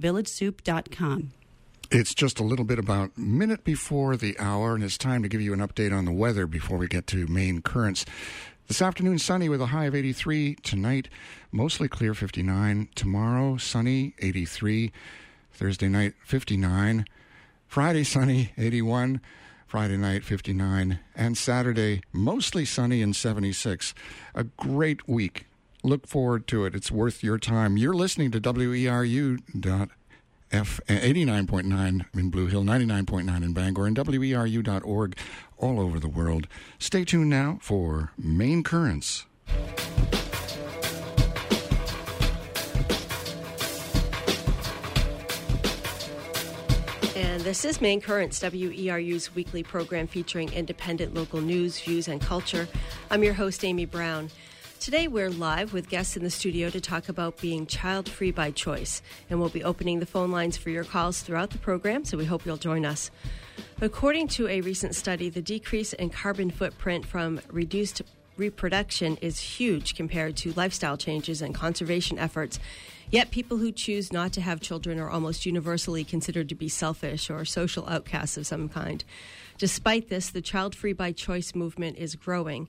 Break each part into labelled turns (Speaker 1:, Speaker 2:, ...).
Speaker 1: www.villagesoup.com.
Speaker 2: It's just a little bit about a minute before the hour, and it's time to give you an update on the weather before we get to main currents. This afternoon, sunny with a high of 83. Tonight, mostly clear 59. Tomorrow, sunny 83. Thursday night, 59. Friday, sunny 81. Friday night, 59. And Saturday, mostly sunny and 76. A great week. Look forward to it. It's worth your time. You're listening to WERU. F 89.9 in Blue Hill, 99.9 in Bangor, and WERU.org all over the world. Stay tuned now for Main Currents.
Speaker 3: And this is Main Currents, WERU's weekly program featuring independent local news, views, and culture. I'm your host, Amy Brown. Today, we're live with guests in the studio to talk about being child free by choice. And we'll be opening the phone lines for your calls throughout the program, so we hope you'll join us. According to a recent study, the decrease in carbon footprint from reduced reproduction is huge compared to lifestyle changes and conservation efforts. Yet, people who choose not to have children are almost universally considered to be selfish or social outcasts of some kind. Despite this, the child free by choice movement is growing.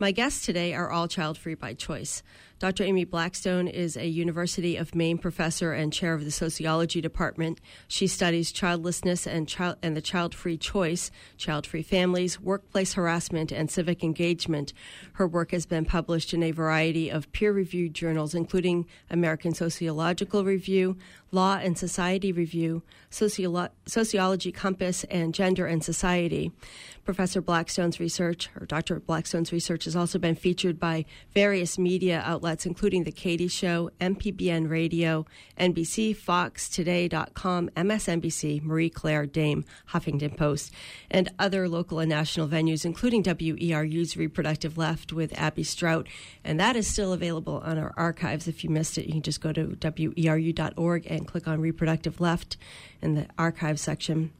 Speaker 3: My guests today are all child free by choice. Dr. Amy Blackstone is a University of Maine professor and chair of the sociology department. She studies childlessness and, child, and the child free choice, child free families, workplace harassment, and civic engagement. Her work has been published in a variety of peer reviewed journals, including American Sociological Review, Law and Society Review, Sociolo- Sociology Compass, and Gender and Society. Professor Blackstone's research, or Dr. Blackstone's research, has also been featured by various media outlets, including The Katie Show, MPBN Radio, NBC, Fox, Today.com, MSNBC, Marie Claire, Dame, Huffington Post, and other local and national venues, including WERU's Reproductive Left with Abby Strout. And that is still available on our archives. If you missed it, you can just go to WERU.org and click on Reproductive Left in the archive section.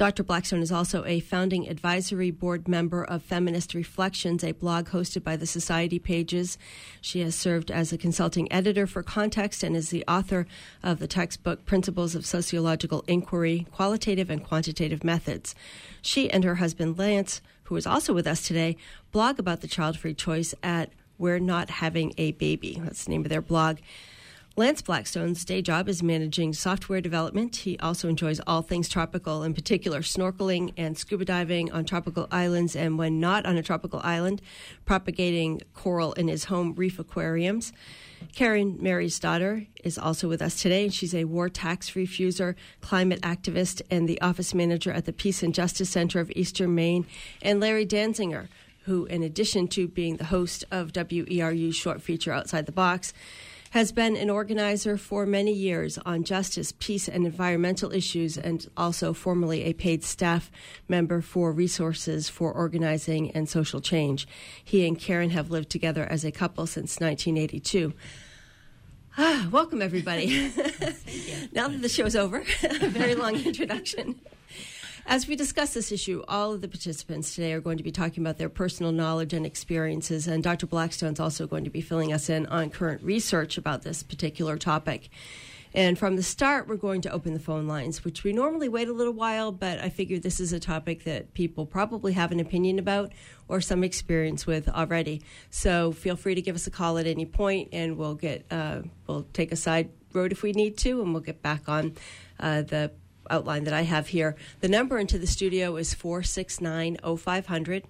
Speaker 3: Dr. Blackstone is also a founding advisory board member of Feminist Reflections, a blog hosted by the Society Pages. She has served as a consulting editor for Context and is the author of the textbook Principles of Sociological Inquiry Qualitative and Quantitative Methods. She and her husband Lance, who is also with us today, blog about the child free choice at We're Not Having a Baby. That's the name of their blog. Lance Blackstone's day job is managing software development. He also enjoys all things tropical, in particular snorkeling and scuba diving on tropical islands, and when not on a tropical island, propagating coral in his home reef aquariums. Karen Marysdaughter is also with us today, she's a war tax refuser, climate activist, and the office manager at the Peace and Justice Center of Eastern Maine. And Larry Dansinger, who, in addition to being the host of WERU's short feature Outside the Box, has been an organizer for many years on justice, peace, and environmental issues, and also formerly a paid staff member for Resources for Organizing and Social Change. He and Karen have lived together as a couple since 1982. Ah, welcome, everybody. now that the show's over, a very long introduction. As we discuss this issue, all of the participants today are going to be talking about their personal knowledge and experiences, and Dr. Blackstone's also going to be filling us in on current research about this particular topic. And from the start, we're going to open the phone lines, which we normally wait a little while, but I figure this is a topic that people probably have an opinion about or some experience with already. So feel free to give us a call at any point, and we'll get uh, we'll take a side road if we need to, and we'll get back on uh, the outline that I have here. The number into the studio is 469 0500.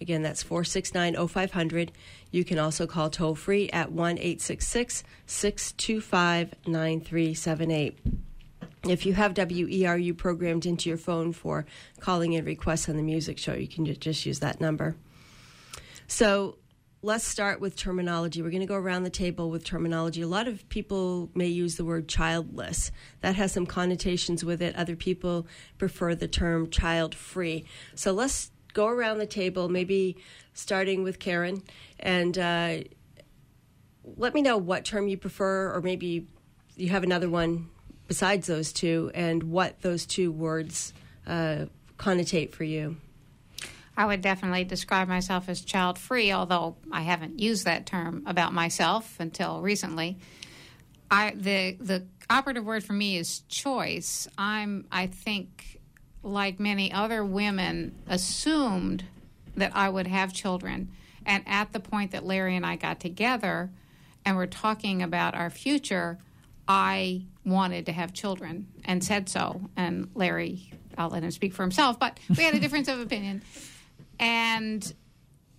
Speaker 3: Again, that's 469 0500. You can also call toll free at 1 866 625 9378. If you have WERU programmed into your phone for calling in requests on the music show, you can just use that number. So let's start with terminology. We're going to go around the table with terminology. A lot of people may use the word childless. That has some connotations with it. Other people prefer the term child free. So let's go around the table, maybe starting with Karen, and uh, let me know what term you prefer, or maybe you have another one besides those two, and what those two words uh, connotate for you.
Speaker 4: I would definitely describe myself as child free, although I haven't used that term about myself until recently. I the the operative word for me is choice. I'm, I think, like many other women, assumed that I would have children. And at the point that Larry and I got together and were talking about our future, I wanted to have children and said so. And Larry, I'll let him speak for himself, but we had a difference of opinion. And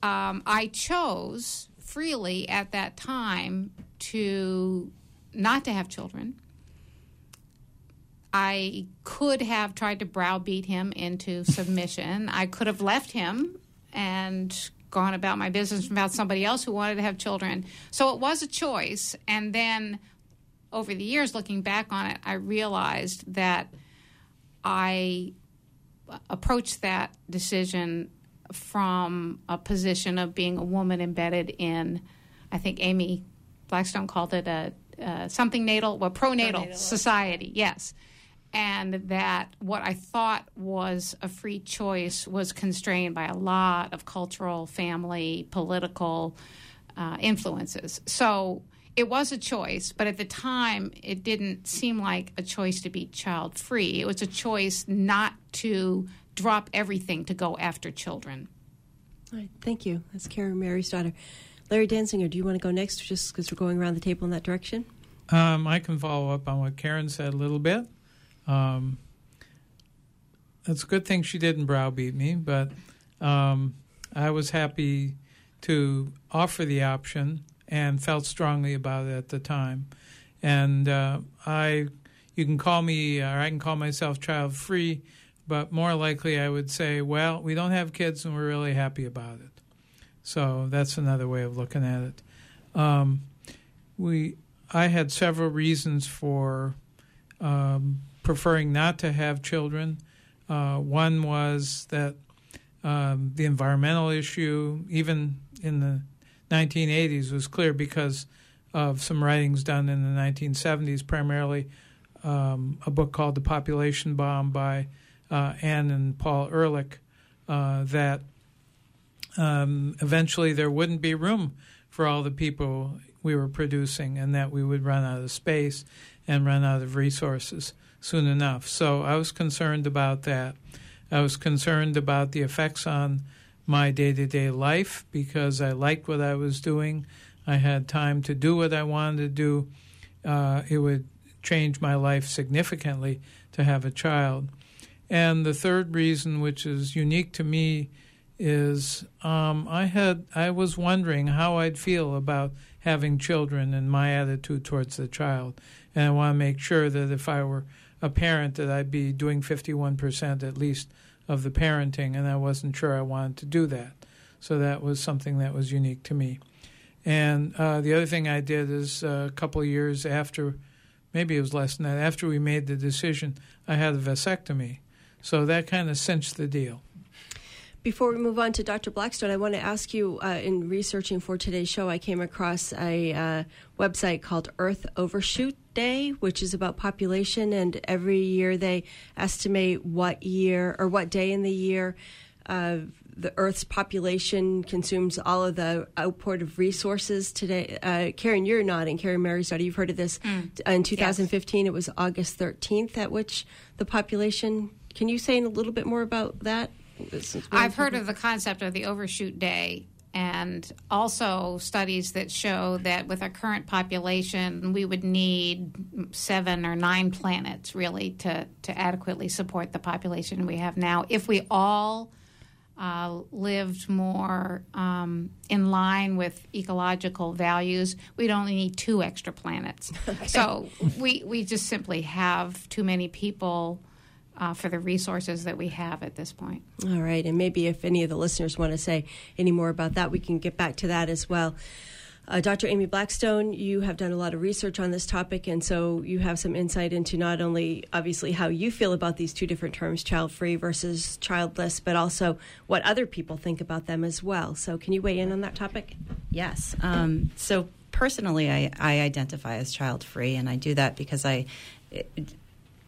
Speaker 4: um, I chose freely at that time to not to have children. I could have tried to browbeat him into submission. I could have left him and gone about my business about somebody else who wanted to have children. So it was a choice. And then over the years, looking back on it, I realized that I approached that decision from a position of being a woman embedded in, I think Amy Blackstone called it a uh, something natal, well, pronatal, pronatal society, yes. And that what I thought was a free choice was constrained by a lot of cultural, family, political uh, influences. So it was a choice, but at the time, it didn't seem like a choice to be child free. It was a choice not to drop everything to go after children.
Speaker 3: All right, thank you. That's Karen Marysdaughter. Larry Dansinger, do you want to go next, just because we're going around the table in that direction?
Speaker 1: Um, I can follow up on what Karen said a little bit. Um, it's a good thing she didn't browbeat me, but um, I was happy to offer the option and felt strongly about it at the time. And uh, I, you can call me, or I can call myself child free, but more likely I would say, well, we don't have kids and we're really happy about it. So that's another way of looking at it. Um, we, I had several reasons for um, preferring not to have children. Uh, one was that um, the environmental issue, even in the 1980s, was clear because of some writings done in the 1970s, primarily um, a book called The Population Bomb by uh, Anne and Paul Ehrlich, uh, that um, eventually there wouldn't be room for all the people we were producing and that we would run out of space and run out of resources soon enough. So I was concerned about that. I was concerned about the effects on my day to day life because I liked what I was doing. I had time to do what I wanted to do. Uh, it would change my life significantly to have a child. And the third reason, which is unique to me, is um, I had I was wondering how I'd feel about having children and my attitude towards the child, and I want to make sure that if I were a parent, that I'd be doing 51% at least of the parenting, and I wasn't sure I wanted to do that. So that was something that was unique to me. And uh, the other thing I did is uh, a couple years after, maybe it was less than that, after we made the decision, I had a vasectomy. So that kind of cinched the deal.
Speaker 3: Before we move on to Dr. Blackstone, I want to ask you uh, in researching for today's show, I came across a uh, website called Earth Overshoot Day, which is about population, and every year they estimate what year or what day in the year. Uh, the Earth's population consumes all of the output of resources today. Uh, Karen, you're nodding. Karen Marysdaughter, you've heard of this. Mm. In 2015, yes. it was August 13th at which the population. Can you say a little bit more about that?
Speaker 4: I've heard of the concept of the overshoot day and also studies that show that with our current population, we would need seven or nine planets really to, to adequately support the population we have now. If we all uh, lived more um, in line with ecological values, we'd only need two extra planets. so we, we just simply have too many people uh, for the resources that we have at this point.
Speaker 3: All right, and maybe if any of the listeners want to say any more about that, we can get back to that as well. Uh, Dr. Amy Blackstone, you have done a lot of research on this topic, and so you have some insight into not only obviously how you feel about these two different terms, child free versus childless, but also what other people think about them as well. So, can you weigh in on that topic?
Speaker 5: Yes. Um, so, personally, I, I identify as child free, and I do that because I. It,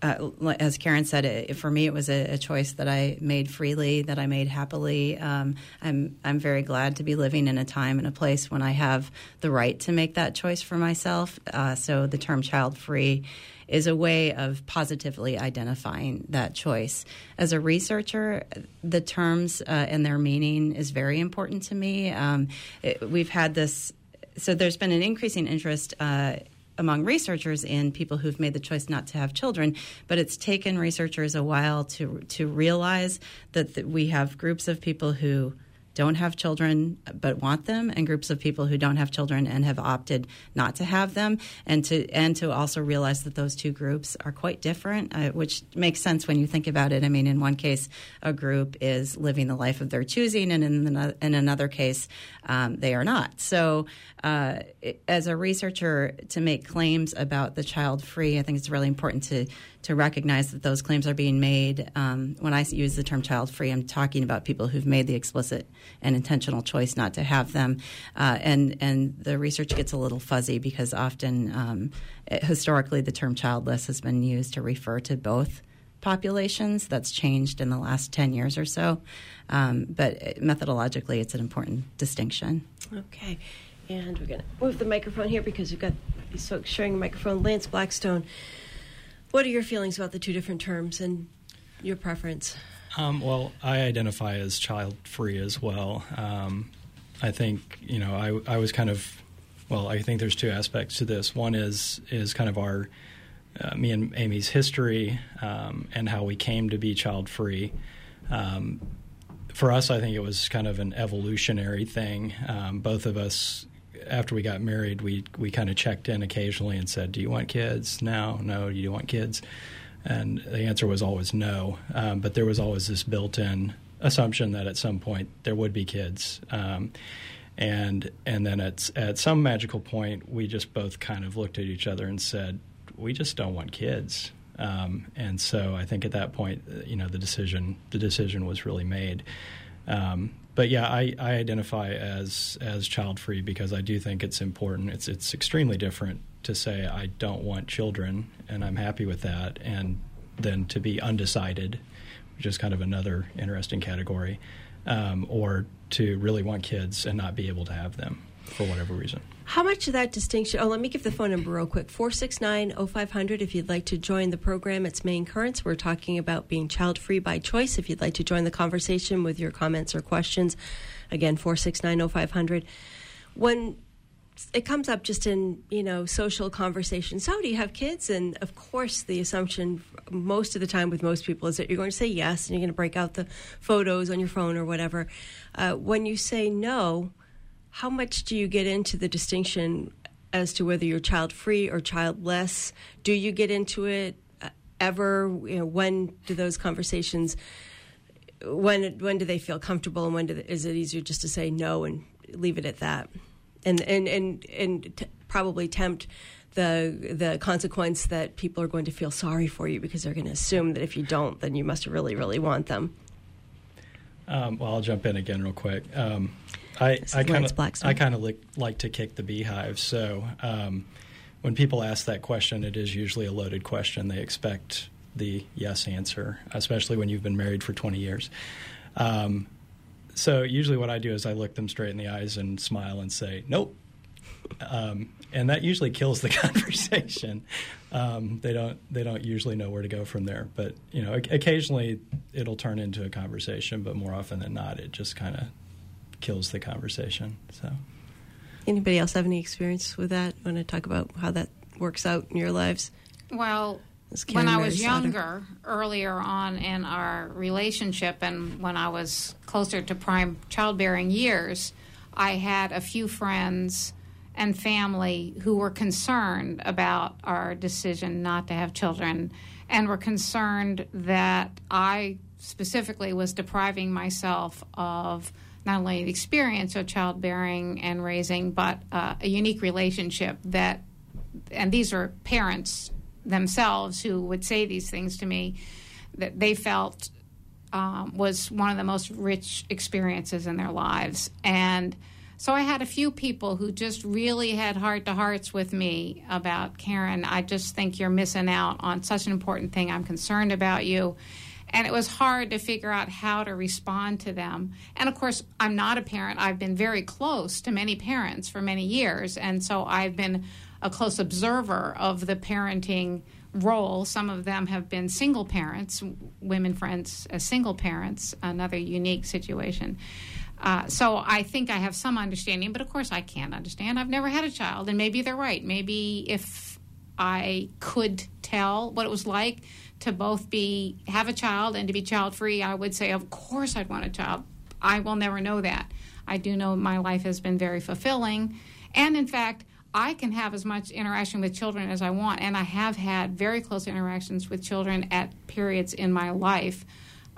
Speaker 5: uh, as Karen said, it, for me it was a, a, choice that I made freely, that I made happily. Um, I'm I'm very glad to be living in a time and a place when I have the right to make that choice for myself. Uh, so the term child free is a way of positively identifying that choice. As a researcher, the terms uh, and their meaning is very important to me. Um, it, we've had this, so there's been an increasing interest. Uh, among researchers in people who've made the choice not to have children, but it's taken researchers a while to to realize that, that we have groups of people who don't have children but want them and groups of people who don't have children and have opted not to have them and to and to also realize that those two groups are quite different uh, which makes sense when you think about it. I mean in one case a group is living the life of their choosing and in, the, in another case um, they are not. So uh, as a researcher to make claims about the child free i think it's really important to to recognize that those claims are being made. Um, when I use the term child free, I'm talking about people who've made the explicit and intentional choice not to have them. Uh, and, and the research gets a little fuzzy because often, um, historically, the term childless has been used to refer to both populations. That's changed in the last 10 years or so. Um, but methodologically, it's an important distinction.
Speaker 3: Okay. And we're going to move the microphone here because we've got these folks sharing a microphone. Lance Blackstone what are your feelings about the two different terms and your preference?
Speaker 6: Um, well, I identify as child free as well. Um, I think you know I, I was kind of well. I think there's two aspects to this. One is is kind of our uh, me and Amy's history um, and how we came to be child free. Um, for us, I think it was kind of an evolutionary thing. Um, both of us after we got married, we we kind of checked in occasionally and said, "Do you want kids? No, no. Do you want kids?" And the answer was always no. Um, but there was always this built-in assumption that at some point there would be kids. Um, and and then at at some magical point, we just both kind of looked at each other and said, "We just don't want kids." Um, and so I think at that point, you know, the decision the decision was really made. Um, but yeah, I, I identify as as child free because I do think it's important. It's it's extremely different to say I don't want children and I'm happy with that, and then to be undecided, which is kind of another interesting category, um, or to really want kids and not be able to have them for whatever reason.
Speaker 3: How much of that distinction? Oh, let me give the phone number real quick 469 0500 if you'd like to join the program. It's Main Currents. We're talking about being child free by choice. If you'd like to join the conversation with your comments or questions, again, 469 0500. When it comes up just in you know social conversation so do you have kids and of course the assumption most of the time with most people is that you're going to say yes and you're going to break out the photos on your phone or whatever uh, when you say no how much do you get into the distinction as to whether you're child free or childless? Do you get into it uh, ever? You know, when do those conversations? When when do they feel comfortable, and when they, is it easier just to say no and leave it at that, and and and and t- probably tempt the the consequence that people are going to feel sorry for you because they're going to assume that if you don't, then you must really really want them.
Speaker 6: Um, well, I'll jump in again real quick. Um, I, I kind of I kind of like, like to kick the beehive. So um, when people ask that question, it is usually a loaded question. They expect the yes answer, especially when you've been married for 20 years. Um, so usually what I do is I look them straight in the eyes and smile and say, nope. Um, and that usually kills the conversation. Um, they don't they don't usually know where to go from there. But you know, occasionally it'll turn into a conversation, but more often than not, it just kind of kills the conversation. So,
Speaker 3: anybody else have any experience with that? Want to talk about how that works out in your lives?
Speaker 4: Well, when I was younger, earlier on in our relationship, and when I was closer to prime childbearing years, I had a few friends and family who were concerned about our decision not to have children and were concerned that I specifically was depriving myself of not only the experience of childbearing and raising, but uh, a unique relationship that, and these are parents themselves who would say these things to me, that they felt um, was one of the most rich experiences in their lives. And so I had a few people who just really had heart to hearts with me about Karen. I just think you're missing out on such an important thing. I'm concerned about you and it was hard to figure out how to respond to them. And of course, I'm not a parent. I've been very close to many parents for many years, and so I've been a close observer of the parenting role. Some of them have been single parents, women friends as single parents, another unique situation. Uh, so I think I have some understanding, but of course I can't understand. I've never had a child, and maybe they're right. Maybe if I could tell what it was like to both be have a child and to be child free, I would say, of course, I'd want a child. I will never know that. I do know my life has been very fulfilling, and in fact, I can have as much interaction with children as I want, and I have had very close interactions with children at periods in my life.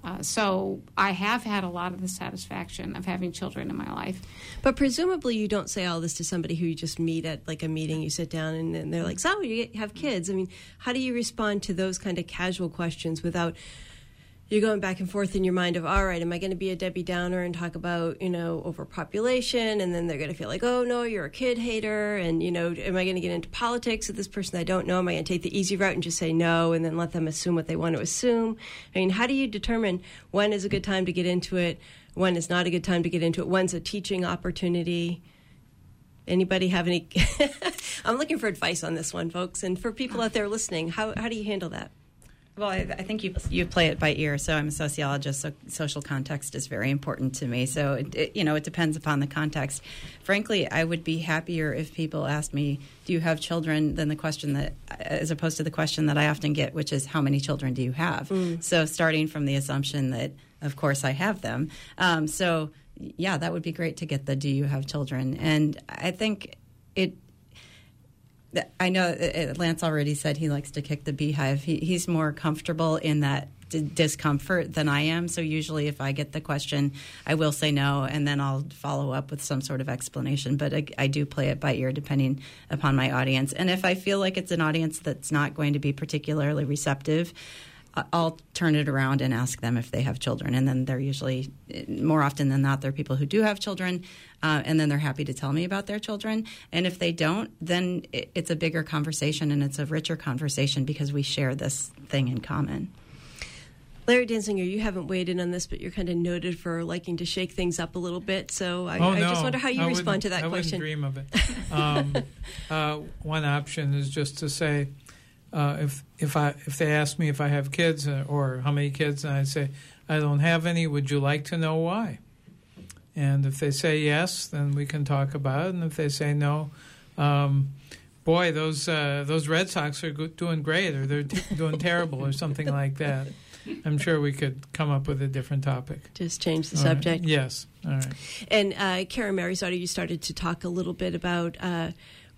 Speaker 4: Uh, so I have had a lot of the satisfaction of having children in my life.
Speaker 3: But presumably, you don't say all this to somebody who you just meet at like a meeting. You sit down and, and they're like, "So you have kids?" I mean, how do you respond to those kind of casual questions without? You're going back and forth in your mind of all right am i going to be a debbie downer and talk about you know overpopulation? And then they're going to feel like oh no you're a kid hater. And you know am i going to get into politics with this person i don't know? Am i going to take the easy route and just say no and then let them assume what they want to assume? I mean how do you determine when is a good time to get into it when is not a good time to get into it when's a teaching opportunity? Anybody have any i'm looking for advice on this one folks. And for people out there listening how, how do you handle that
Speaker 5: well, I, I, think you you play it by ear. So I'm a sociologist, so social context is very important to me. So it, it, you know, it depends upon the context. Frankly, I would be happier if people asked me, "Do you have children?" than the question that, as opposed to the question that I often get, which is, "How many children do you have?" Mm. So starting from the assumption that, of course, I have them. Um, so yeah, that would be great to get the "Do you have children?" And I think it I know uh, uh, Lance already said he likes to kick the beehive. He, he's more comfortable in that d- discomfort than I am. So usually, if I get the question, I will say no, and then I'll follow up with some sort of explanation. But I, I do play it by ear depending upon my audience. And if I feel like it's an audience that's not going to be particularly receptive, I'll turn it around and ask them if they have children. And then they're usually, more often than not, they're people who do have children. Uh, and then they're happy to tell me about their children. And if they don't, then it's a bigger conversation and it's a richer conversation because we share this thing in common.
Speaker 3: Larry Dansinger, you haven't weighed in on this, but you're kind of noted for liking to shake things up a little bit. So I,
Speaker 1: oh,
Speaker 3: I
Speaker 1: no.
Speaker 3: just wonder how you
Speaker 1: I
Speaker 3: respond to that
Speaker 1: I
Speaker 3: question.
Speaker 1: I wouldn't dream of it. Um, uh, one option is just to say, uh, if if I if they ask me if I have kids uh, or how many kids, and I say I don't have any, would you like to know why? And if they say yes, then we can talk about it. And if they say no, um, boy, those uh, those Red Sox are go- doing great, or they're t- doing terrible, or something like that. I'm sure we could come up with a different topic.
Speaker 3: Just change the
Speaker 1: All
Speaker 3: subject.
Speaker 1: Right. Yes. All right.
Speaker 3: And uh, Karen Marysdaughter, you started to talk a little bit about uh,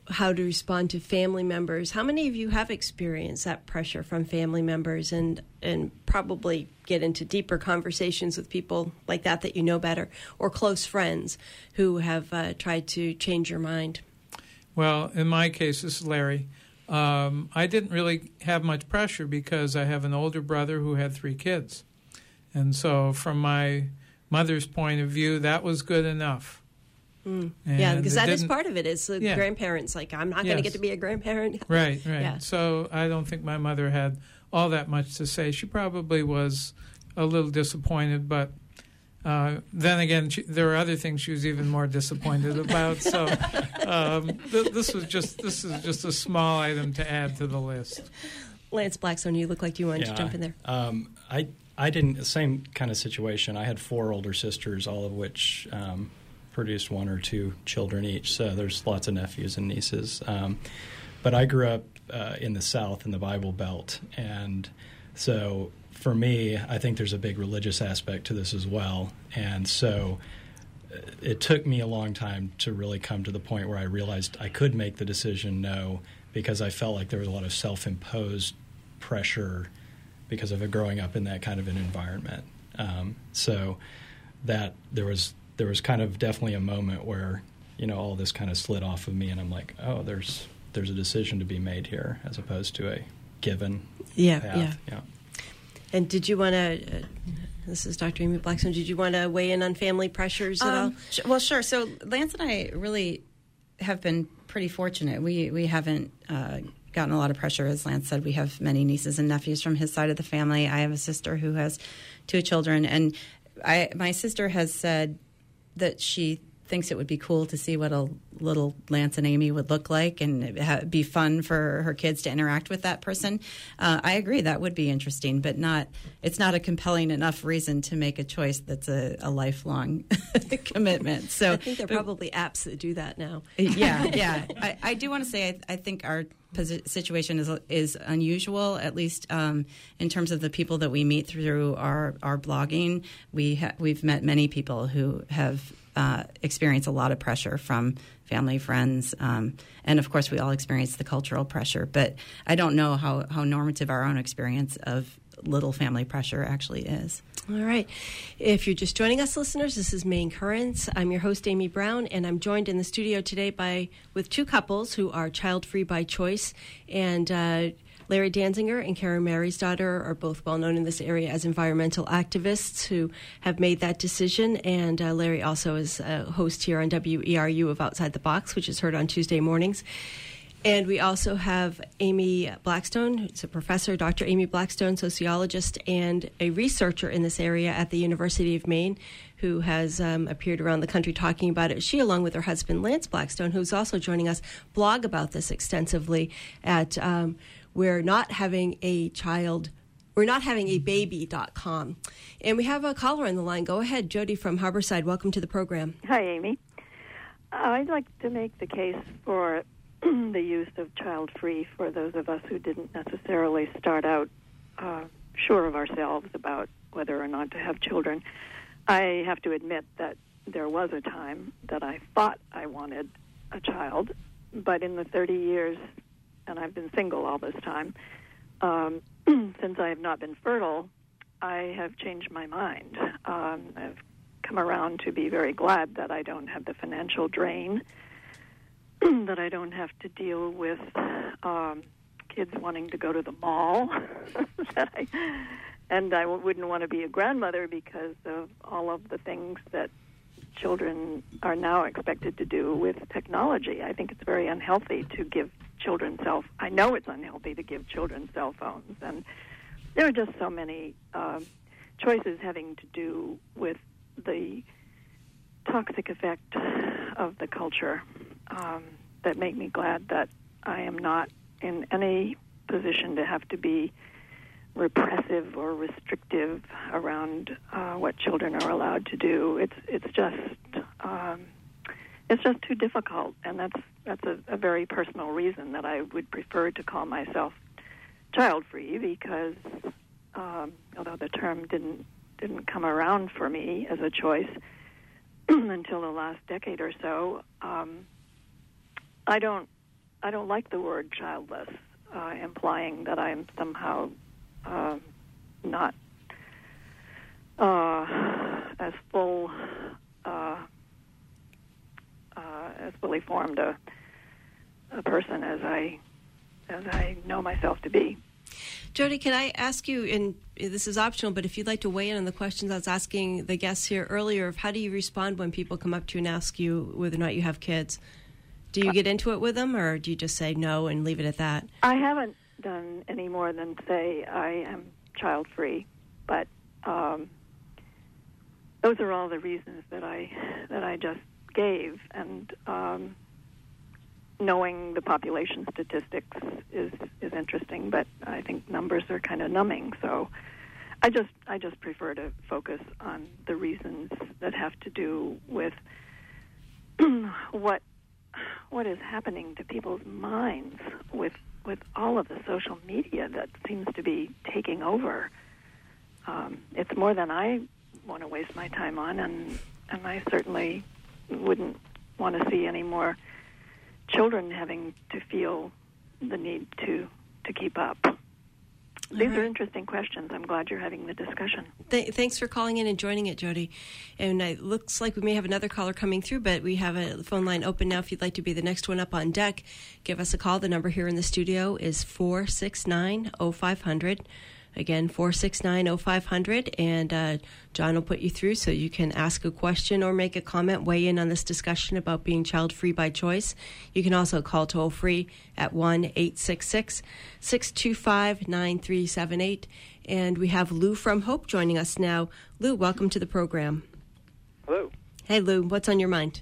Speaker 3: how to respond to family members. How many of you have experienced that pressure from family members and and probably get into deeper conversations with people like that that you know better or close friends who have uh, tried to change your mind?
Speaker 1: Well, in my case, this is Larry. Um, I didn't really have much pressure because I have an older brother who had three kids. And so, from my mother's point of view, that was good enough.
Speaker 3: Mm. Yeah, because that is part of it. Is the yeah. grandparents like I'm not yes. going to get to be a grandparent.
Speaker 1: right, right. Yeah. So I don't think my mother had all that much to say. She probably was a little disappointed, but uh, then again, she, there were other things she was even more disappointed about. So um, th- this was just this is just a small item to add to the list.
Speaker 3: Lance Blackstone, you look like you wanted yeah, to jump in there.
Speaker 6: Um, I I didn't same kind of situation. I had four older sisters, all of which um, produced one or two children each. So there's lots of nephews and nieces. Um, but I grew up uh, in the South in the Bible Belt, and so for me, I think there's a big religious aspect to this as well. And so uh, it took me a long time to really come to the point where I realized I could make the decision no because I felt like there was a lot of self-imposed pressure because of growing up in that kind of an environment. Um, so that there was there was kind of definitely a moment where you know all this kind of slid off of me, and I'm like, oh, there's there's a decision to be made here as opposed to a given
Speaker 3: yeah
Speaker 6: path.
Speaker 3: yeah
Speaker 6: yeah.
Speaker 3: And did you want to? Uh, this is Dr. Amy Blackstone. Did you want to weigh in on family pressures at
Speaker 5: um,
Speaker 3: all?
Speaker 5: Sh- well, sure. So Lance and I really have been pretty fortunate. We we haven't. Uh, gotten a lot of pressure as lance said we have many nieces and nephews from his side of the family i have a sister who has two children and I, my sister has said that she thinks it would be cool to see what a little Lance and Amy would look like and it'd be fun for her kids to interact with that person. Uh, I agree that would be interesting, but not it's not a compelling enough reason to make a choice that's a, a lifelong commitment. So
Speaker 3: I think there are probably apps that do that now.
Speaker 5: yeah, yeah. I, I do want to say I, I think our situation is is unusual, at least um, in terms of the people that we meet through our our blogging. We ha- we've met many people who have uh, experienced a lot of pressure from family, friends, um, and of course, we all experience the cultural pressure. But I don't know how how normative our own experience of little family pressure actually is.
Speaker 3: All right. If you're just joining us, listeners, this is Main Currents. I'm your host, Amy Brown, and I'm joined in the studio today by with two couples who are child free by choice. And uh, Larry Dansinger and Karen Marysdaughter are both well known in this area as environmental activists who have made that decision. And uh, Larry also is a host here on WERU of Outside the Box, which is heard on Tuesday mornings. And we also have Amy Blackstone, who's a professor, Dr. Amy Blackstone, sociologist, and a researcher in this area at the University of Maine, who has um, appeared around the country talking about it. She, along with her husband, Lance Blackstone, who's also joining us, blog about this extensively at um, We're Not Having a Child. We're not having a baby.com. And we have a caller on the line. Go ahead, Jody from Harborside. Welcome to the program.
Speaker 7: Hi, Amy. I'd like to make the case for the use of child free for those of us who didn't necessarily start out uh, sure of ourselves about whether or not to have children. I have to admit that there was a time that I thought I wanted a child, but in the 30 years, and I've been single all this time, um, since I have not been fertile, I have changed my mind. Um, I've come around to be very glad that I don't have the financial drain that I don't have to deal with um, kids wanting to go to the mall. that I, and I wouldn't want to be a grandmother because of all of the things that children are now expected to do with technology. I think it's very unhealthy to give children cell. I know it's unhealthy to give children cell phones, and there are just so many uh, choices having to do with the toxic effect of the culture um, that make me glad that I am not in any position to have to be repressive or restrictive around uh, what children are allowed to do. It's it's just um, it's just too difficult, and that's that's a, a very personal reason that I would prefer to call myself child free because um, although the term didn't didn't come around for me as a choice until the last decade or so. Um, I don't I don't like the word childless, uh, implying that I'm somehow uh, not uh, as full uh, uh, as fully formed a, a person as I as I know myself to be.
Speaker 3: Jody, can I ask you, and this is optional, but if you'd like to weigh in on the questions I was asking the guests here earlier, of how do you respond when people come up to you and ask you whether or not you have kids? Do you get into it with them, or do you just say no and leave it at that?
Speaker 7: I haven't done any more than say I am child free, but um, those are all the reasons that I that I just gave, and um, knowing the population statistics is is interesting, but I think numbers are kind of numbing. So I just I just prefer to focus on the reasons that have to do with what what is happening to people's minds with with all of the social media that seems to be taking over. Um, it's more than I want to waste my time on, and and I certainly wouldn't want to see any more children having to feel the need to to keep up. These
Speaker 3: right.
Speaker 7: are interesting questions. I'm glad you're having the discussion.
Speaker 3: Th- thanks for calling in and joining it, Jody. And it looks like we may have another caller coming through, but we have a phone line open now. If you'd like to be the next one up on deck, give us a call. The number here in the studio is 469 0500. Again, 469 0500. And uh, John will put you through so you can ask a question or make a comment, weigh in on this discussion about being child free by choice. You can also call toll free at 1 866 625 9378. And we have Lou from Hope joining us now. Lou, welcome to the program.
Speaker 8: Hello.
Speaker 3: Hey, Lou, what's on your mind?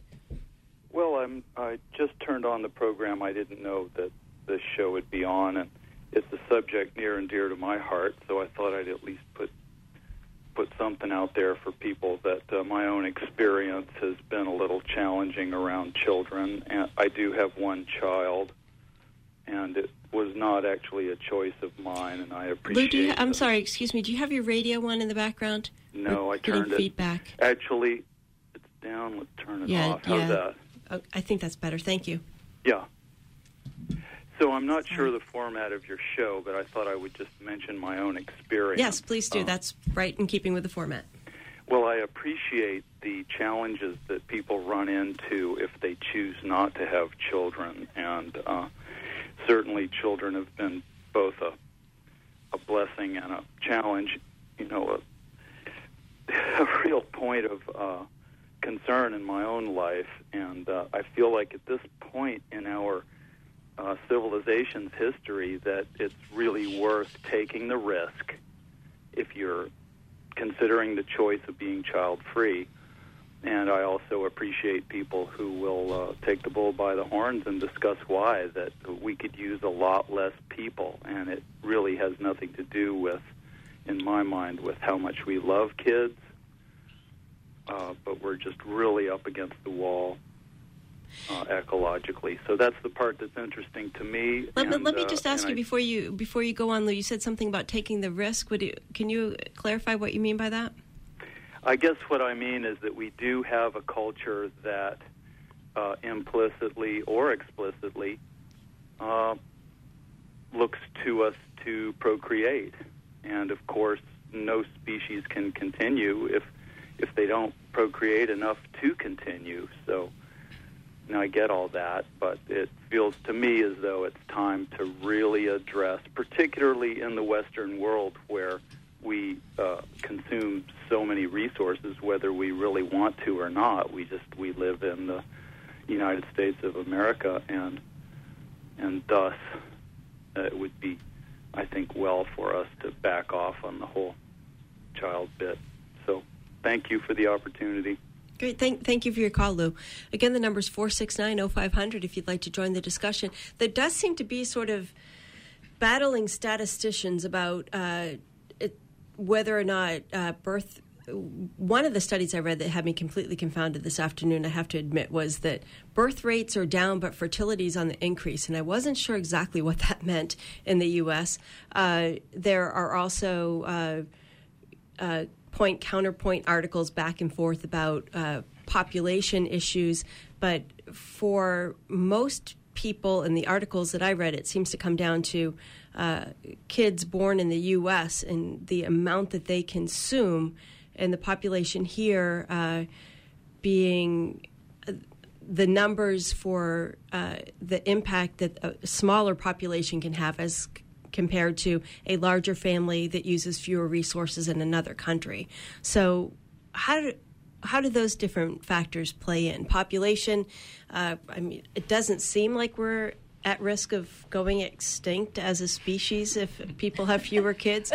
Speaker 8: I'm, I just turned on the program. I didn't know that this show would be on, and it's a subject near and dear to my heart. So I thought I'd at least put put something out there for people that uh, my own experience has been a little challenging around children. And I do have one child, and it was not actually a choice of mine, and I appreciate.
Speaker 3: Lou, do you, I'm sorry, excuse me. Do you have your radio on in the background?
Speaker 8: No,
Speaker 3: We're
Speaker 8: I turned it.
Speaker 3: feedback.
Speaker 8: Actually, it's down. Let's turn it
Speaker 3: Yeah,
Speaker 8: off. How's
Speaker 3: yeah.
Speaker 8: that?
Speaker 3: Oh, I think that's better. Thank you.
Speaker 8: Yeah. So I'm not sure the format of your show, but I thought I would just mention my own experience.
Speaker 3: Yes, please do.
Speaker 8: Uh,
Speaker 3: That's right in keeping with the format.
Speaker 8: Well, I appreciate the challenges that people run into if they choose not to have children, and uh, certainly children have been both a a blessing and a challenge. You know, a, a real point of uh, concern in my own life, and uh, I feel like at this point in our uh, civilization's history that it's really worth taking the risk if you're considering the choice of being child free. And I also appreciate people who will uh, take the bull by the horns and discuss why that we could use a lot less people, and it really has nothing to do with, in my mind, with how much we love kids. Uh, but we're just really up against the wall uh, ecologically. So that's the part that's interesting to me.
Speaker 3: Let,
Speaker 8: and,
Speaker 3: let me
Speaker 8: uh,
Speaker 3: just ask you
Speaker 8: I-
Speaker 3: before you before you go on, Lou. You said something about taking the risk. Would you, can you clarify what you mean by that?
Speaker 8: I guess what I mean is that we do have a culture that uh, implicitly or explicitly uh, looks to us to procreate, and of course, no species can continue if if they don't procreate enough to continue. So. Now I get all that, but it feels to me as though it's time to really address, particularly in the Western world where we uh, consume so many resources, whether we really want to or not. We just we live in the United States of America, and and thus uh, it would be, I think, well for us to back off on the whole child bit. So, thank you for the opportunity.
Speaker 3: Great. Thank, thank you for your call, Lou. Again, the number is 469 0500 if you'd like to join the discussion. There does seem to be sort of battling statisticians about uh, it, whether or not uh, birth. One of the studies I read that had me completely confounded this afternoon, I have to admit, was that birth rates are down, but fertility is on the increase. And I wasn't sure exactly what that meant in the U.S. Uh, there are also uh, uh, point counterpoint articles back and forth about uh, population issues, but for most people in the articles that I read, it seems to come down to uh, kids born in the U.S. and the amount that they consume, and the population here uh, being uh, the numbers for uh, the impact that a smaller population can have as compared to a larger family that uses fewer resources in another country. So, how do how do those different factors play in? Population. Uh, I mean, it doesn't seem like we're at risk of going extinct as a species if people have fewer kids.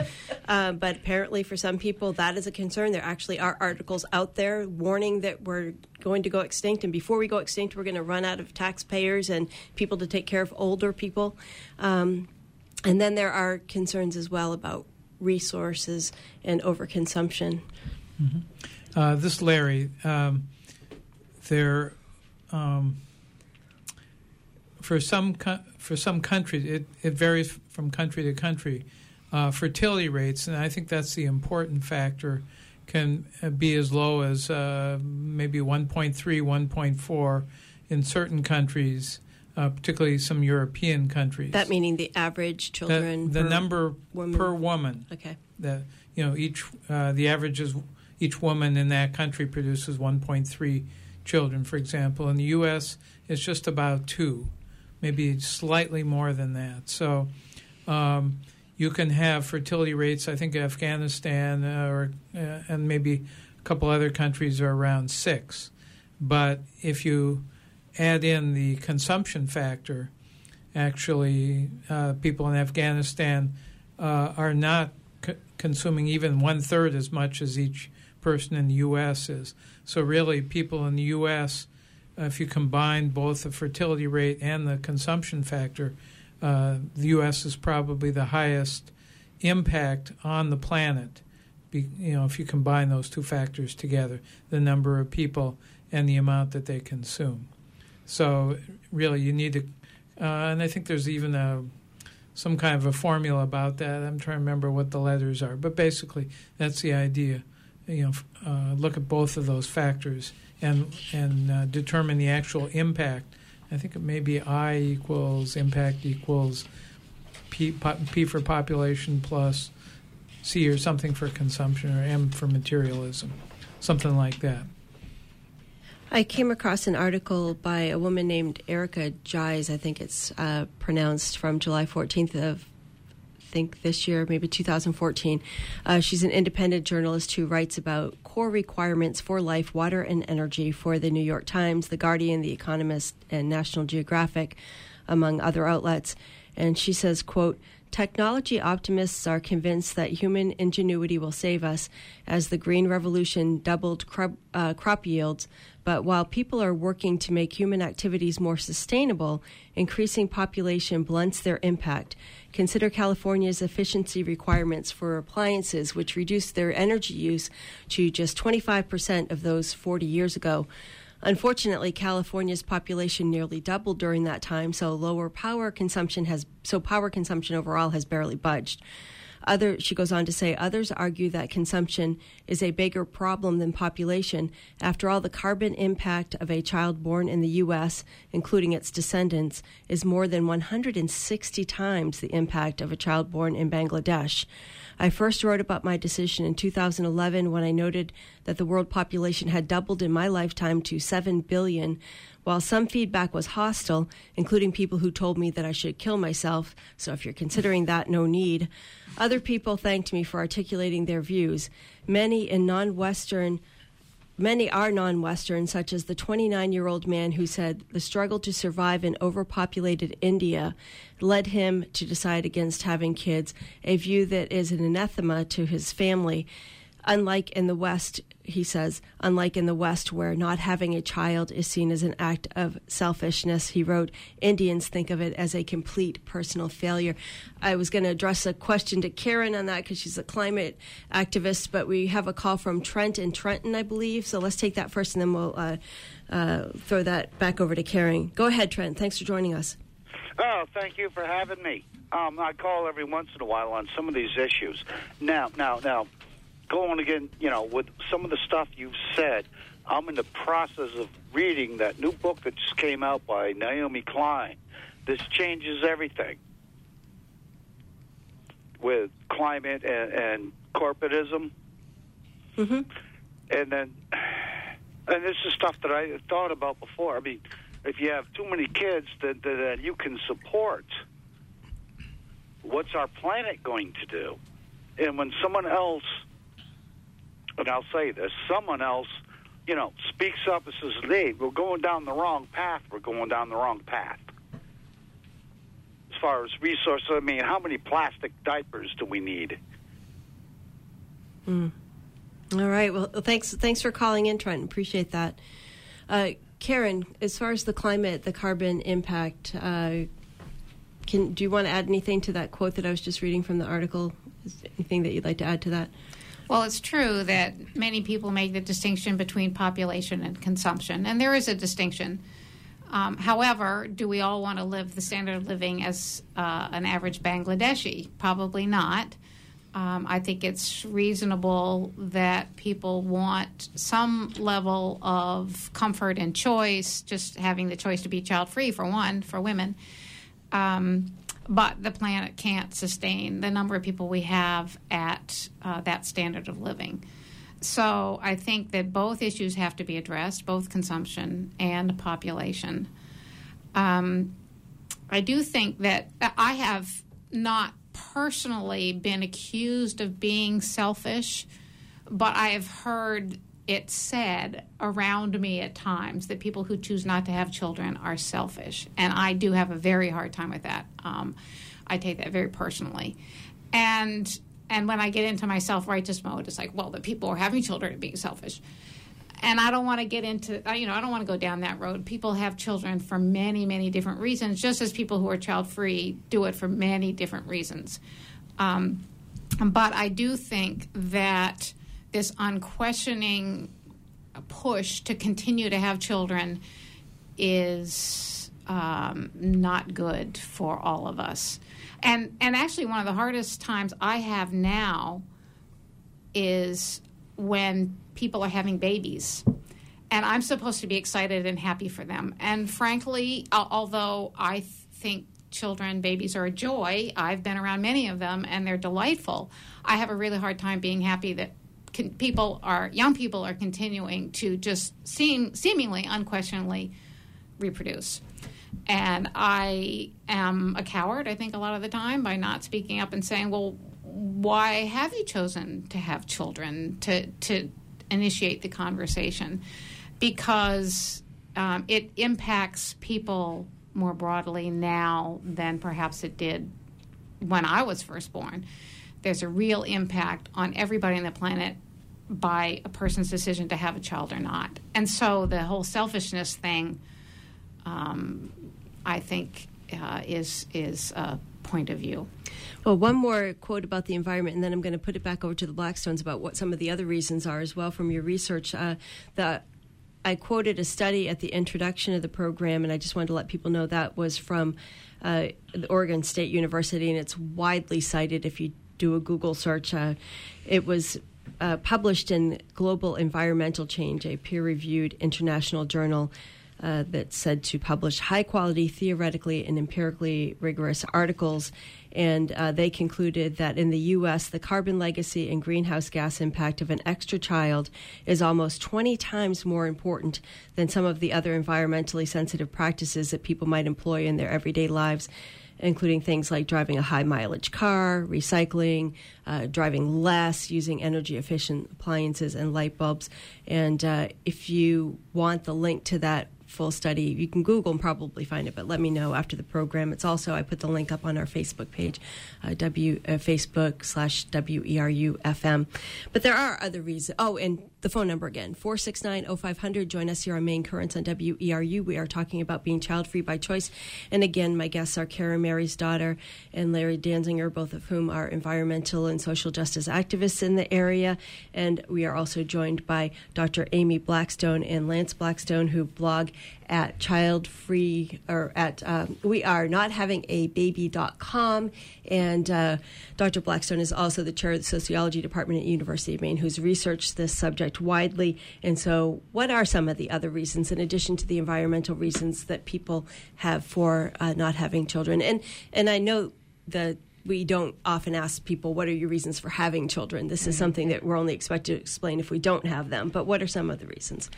Speaker 3: Uh, but apparently, for some people, that is a concern. There actually are articles out there warning that we're going to go extinct, and before we go extinct, we're going to run out of taxpayers and people to take care of older people. Um, and then there are concerns as well about resources and overconsumption.
Speaker 1: Uh, this Larry, um, there, um, for some co- for some countries, it, it varies from country to country. Uh, fertility rates, and I think that's the important factor, can uh, be as low as uh, maybe 1.3, 1.4 in certain countries, uh, particularly some European countries.
Speaker 3: That meaning the average
Speaker 1: the,
Speaker 3: children.
Speaker 1: the
Speaker 3: per
Speaker 1: number
Speaker 3: woman.
Speaker 1: per woman
Speaker 3: Okay.
Speaker 1: the you know each uh, the average is each woman in that country produces 1.3 children for example in the US it's just about 2 maybe slightly more than that so um, you can have fertility rates I think Afghanistan uh, or uh, and maybe a couple other countries are around 6 but if you add in the consumption factor actually uh, people in Afghanistan uh, are not c- consuming even one third as much as each person in the U.S. is. So really, people in the U.S. uh, if you combine both the fertility rate and the consumption factor, uh, the U.S. is probably the highest impact on the planet. Be, you know, if you combine those two factors together, the number of people and the amount that they consume. So really, you need to, uh, and I think there's even a some kind of a formula about that. I'm trying to remember what the letters are, but basically, that's the idea. You know, uh, look at both of those factors and and uh, determine the actual impact. I think it may be I equals impact equals P, P for population plus C or something for consumption or M for materialism, something like that.
Speaker 3: I came across an article by a woman named Erica Gies, I think it's uh, pronounced, from July 14th of, I think this year, maybe 2014. Uh, she's an independent journalist who writes about core requirements for life, water, and energy for the New York Times, The Guardian, The Economist, and National Geographic, among other outlets. And she says, quote, Technology optimists are convinced that human ingenuity will save us as the Green Revolution doubled crop, uh, crop yields. But while people are working to make human activities more sustainable, increasing population blunts their impact. Consider California's efficiency requirements for appliances, which reduced their energy use to just 25% of those 40 years ago. Unfortunately, California's population nearly doubled during that time, so lower power consumption has so power consumption overall has barely budged. Other, she goes on to say, others argue that consumption is a bigger problem than population. After all, the carbon impact of a child born in the U.S., including its descendants, is more than 160 times the impact of a child born in Bangladesh. I first wrote about my decision in 2011 when I noted that the world population had doubled in my lifetime to 7 billion. While some feedback was hostile, including people who told me that I should kill myself, so if you're considering that, no need, other people thanked me for articulating their views. Many in non Western Many are non Western, such as the 29 year old man who said the struggle to survive in overpopulated India led him to decide against having kids, a view that is an anathema to his family. Unlike in the West, he says, unlike in the West, where not having a child is seen as an act of selfishness, he wrote, Indians think of it as a complete personal failure. I was going to address a question to Karen on that because she's a climate activist, but we have a call from Trent in Trenton, I believe. So let's take that first and then we'll uh, uh, throw that back over to Karen. Go ahead, Trent. Thanks for joining us.
Speaker 9: Oh, thank you for having me. Um, I call every once in a while on some of these issues. Now, now, now, going again, you know, with some of the stuff you've said, I'm in the process of reading that new book that just came out by Naomi Klein. This changes everything with climate and, and corporatism.
Speaker 3: Mm-hmm.
Speaker 9: And then, and this is stuff that I thought about before. I mean, if you have too many kids that, that, that you can support, what's our planet going to do? And when someone else, and I'll say this, someone else, you know, speaks up and says, "Hey, we're going down the wrong path. We're going down the wrong path." As far as resources, I mean, how many plastic diapers do we need?
Speaker 3: Mm. All right. Well, thanks. Thanks for calling in, Trent. Appreciate that. Uh, Karen, as far as the climate, the carbon impact, uh, can do you want to add anything to that quote that I was just reading from the article? Is anything that you'd like to add to that?
Speaker 4: Well, it's true that many people make the distinction between population and consumption, and there is a distinction. Um, however, do we all want to live the standard of living as uh, an average Bangladeshi? Probably not. Um, I think it's reasonable that people want some level of comfort and choice, just having the choice to be child free, for one, for women. Um, but the planet can't sustain the number of people we have at uh, that standard of living. So I think that both issues have to be addressed, both consumption and population. Um, I do think that I have not personally been accused of being selfish, but I have heard it said around me at times that people who choose not to have children are selfish. And I do have a very hard time with that. Um, I take that very personally. And and when I get into my self righteous mode, it's like, well, the people who are having children are being selfish. and I don't want to get into, you know, I don't want to go down that road. People have children for many, many different reasons, just as people who are child free do it for many different reasons. Um, but I do think that this unquestioning push to continue to have children is um, not good for all of us. And and actually, one of the hardest times I have now is when people are having babies. And I'm supposed to be excited and happy for them. And frankly, although I think children, babies are a joy, I've been around many of them and they're delightful. I have a really hard time being happy that people are, young people are continuing to just seem, seemingly, unquestionably reproduce. And I am a coward, I think, a lot of the time by not speaking up and saying, well, why have you chosen to have children to to initiate the conversation? Because um, it impacts people more broadly now than perhaps it did when I was first born. There's a real impact on everybody on the planet by a person's decision to have a child or not. And so the whole selfishness thing, um, I think, uh, is is a point of view.
Speaker 3: Well, one more quote about the environment, and then I'm going to put it back over to the Blackstones about what some of the other reasons are as well from your research. Uh, the I quoted a study at the introduction of the program, and I just wanted to let people know that was from uh, the Oregon State University, and it's widely cited if you do a Google search. Uh, it was uh, published in Global Environmental Change, a peer reviewed international journal uh, that's said to publish high quality, theoretically and empirically rigorous articles. And uh, they concluded that in the U.S., the carbon legacy and greenhouse gas impact of an extra child is almost 20 times more important than some of the other environmentally sensitive practices that people might employ in their everyday lives including things like driving a high mileage car, recycling, uh, driving less, using energy efficient appliances and light bulbs. And uh, if you want the link to that full study. You can Google and probably find it, but let me know after the program. It's also I put the link up on our Facebook page, uh, w uh, Facebook slash WERU FM. But there are other reasons. Oh, and the phone number again 469-0500 join us here on main currents on weru we are talking about being child free by choice. And again my guests are Karen Marysdaughter and Larry Dansinger both of whom are environmental and social justice activists in the area. And we are also joined by dr amy blackstone and lance blackstone who blog at child free or at um, we are not having a baby.com and uh, dr blackstone is also the chair of the sociology department at university of maine who's researched this subject widely. And so what are some of the other reasons in addition to the environmental reasons that people have for uh, not having children? And and i know that we don't often ask people what are your reasons for having children? This is something that we're only expected to explain if we don't have them but what are some of the reasons?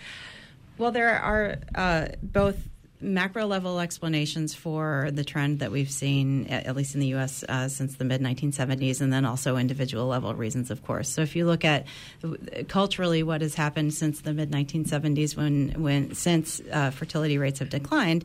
Speaker 5: Well, there are uh, both macro level explanations for the trend that we've seen, at least in the U.S., uh, since the mid 1970s, and then also individual level reasons, of course. So if you look at culturally what has happened since the mid 1970s, when when since uh, fertility rates have declined,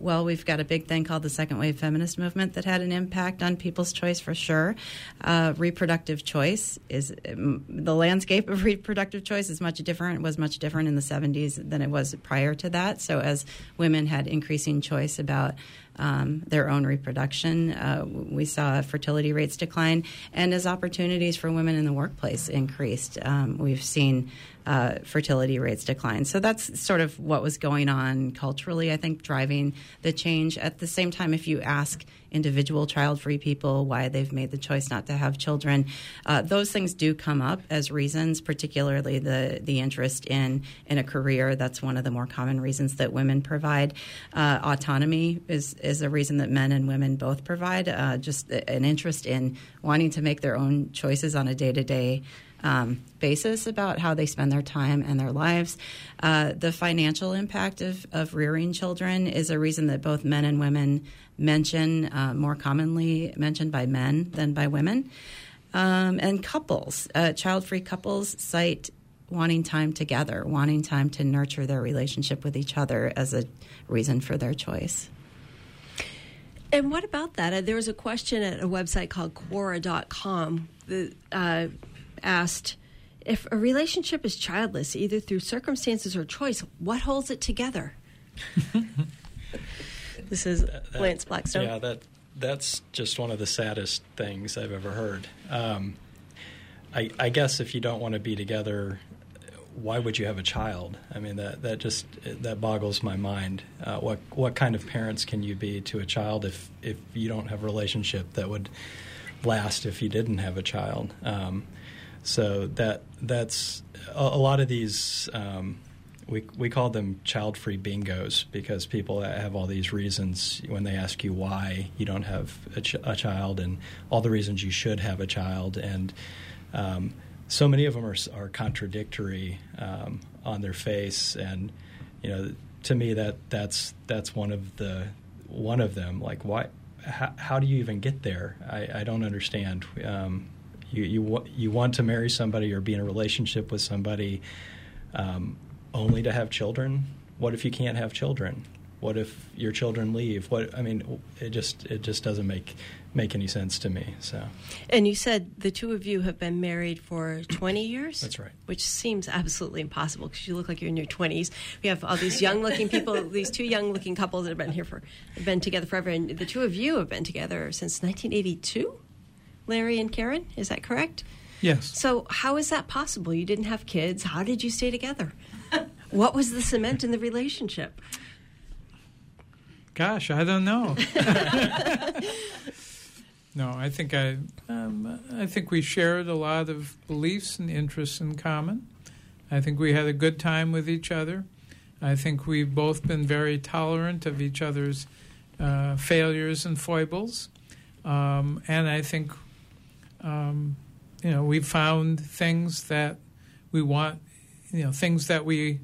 Speaker 5: well, we've got a big thing called the second wave feminist movement that had an impact on people's choice for sure. Uh, reproductive choice is um, the landscape of reproductive choice is much different. Was much different in the 70s than it was prior to that. So as women had increasing choice about um, their own reproduction. Uh, we saw fertility rates decline, and as opportunities for women in the workplace increased, um, we've seen uh, fertility rates decline. So that's sort of what was going on culturally, I think, driving the change. At the same time, if you ask individual child free people why they've made the choice not to have children, uh, those things do come up as reasons, particularly the, the interest in, in a career. That's one of the more common reasons that women provide. Uh, autonomy is, is a reason that men and women both provide, uh, just an interest in wanting to make their own choices on a day to day um, basis about how they spend their time and their lives. Uh, the financial impact of, of rearing children is a reason that both men and women mention, uh, more commonly mentioned by men than by women. Um, and couples, uh, child free couples cite wanting time together, wanting time to nurture their relationship with each other as a reason for their choice.
Speaker 3: And what about that? Uh, there was a question at a website called Quora.com that uh, asked If a relationship is childless, either through circumstances or choice, what holds it together? this is
Speaker 6: That-
Speaker 3: Lance Blackstone.
Speaker 6: Yeah, that that's just one of the saddest things I've ever heard. Um, I, I guess if you don't want to be together, why would you have a child? I mean, that that just that boggles my mind. Uh, what what kind of parents can you be to a child if if you don't have a relationship that would last if you didn't have a child? Um, so that that's a, a lot of these. Um, we we call them child-free bingos because people have all these reasons when they ask you why you don't have a, ch- a child and all the reasons you should have a child. And um, so many of them are are contradictory um, on their face. And you know to me that that's that's one of the one of them. Like why how, how do you even get there? I, I don't understand. Um, you you you want to marry somebody or be in a relationship with somebody um, only to have children? What if you can't have children? What if your children leave? What I mean, it just it just doesn't make make any sense to me. So
Speaker 3: And you said the two of you have been married for 20 years?
Speaker 6: That's right.
Speaker 3: Which seems absolutely impossible because you look like you're in your 20s. We have all these young looking people, these two young looking couples that have been here for, have been together forever. And the two of you have been together since 1982? Larry and Karen, is that correct?
Speaker 1: Yes.
Speaker 3: So, how is that possible? You didn't have kids. How did you stay together? what was the cement in the relationship?
Speaker 1: Gosh, I don't know. no, I think I, um, I think we shared a lot of beliefs and interests in common. I think we had a good time with each other. I think we've both been very tolerant of each other's uh, failures and foibles, um, and I think, um, you know, we found things that we want, you know, things that we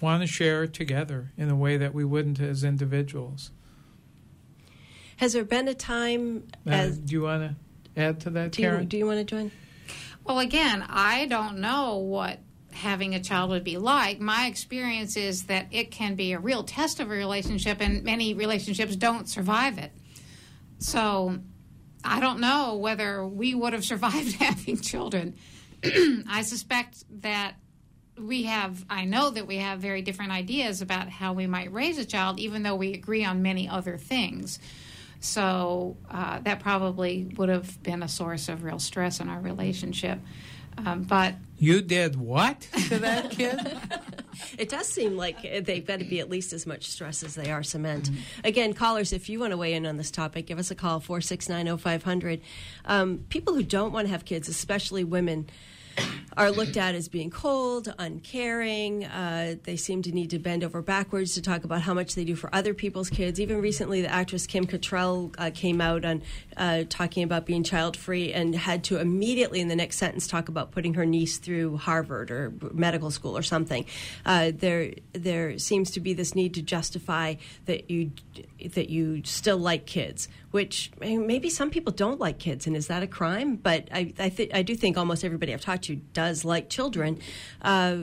Speaker 1: want to share together in a way that we wouldn't as individuals.
Speaker 3: Has there been a time
Speaker 1: Uh,
Speaker 3: as.
Speaker 1: do you want to add to that,
Speaker 3: Do you,
Speaker 1: Karen?
Speaker 3: do you want to join?
Speaker 4: Well, again, I don't know what having a child would be like. My experience is that it can be a real test of a relationship, and many relationships don't survive it. So I don't know whether we would have survived having children. I suspect that we have, I know that we have very different ideas about how we might raise a child, even though we agree on many other things. So uh, that probably would have been a source of real stress in our relationship. Um, but
Speaker 1: you did what to that kid?
Speaker 3: It does seem like they've got to be at least as much stress as they are cement. Again, callers, if you want to weigh in on this topic, give us a call, 469 0500. Um, people who don't want to have kids, especially women, are looked at as being cold, uncaring. Uh, they seem to need to bend over backwards to talk about how much they do for other people's kids. Even recently, the actress Kim Cattrall uh, came out on uh, talking about being child free and had to immediately in the next sentence talk about putting her niece through Harvard or medical school or something. Uh, there, there seems to be this need to justify that you that you still like kids, which maybe some people don't like kids, and is that a crime? But I, I, th- I do think almost everybody I've talked to does like children. Uh,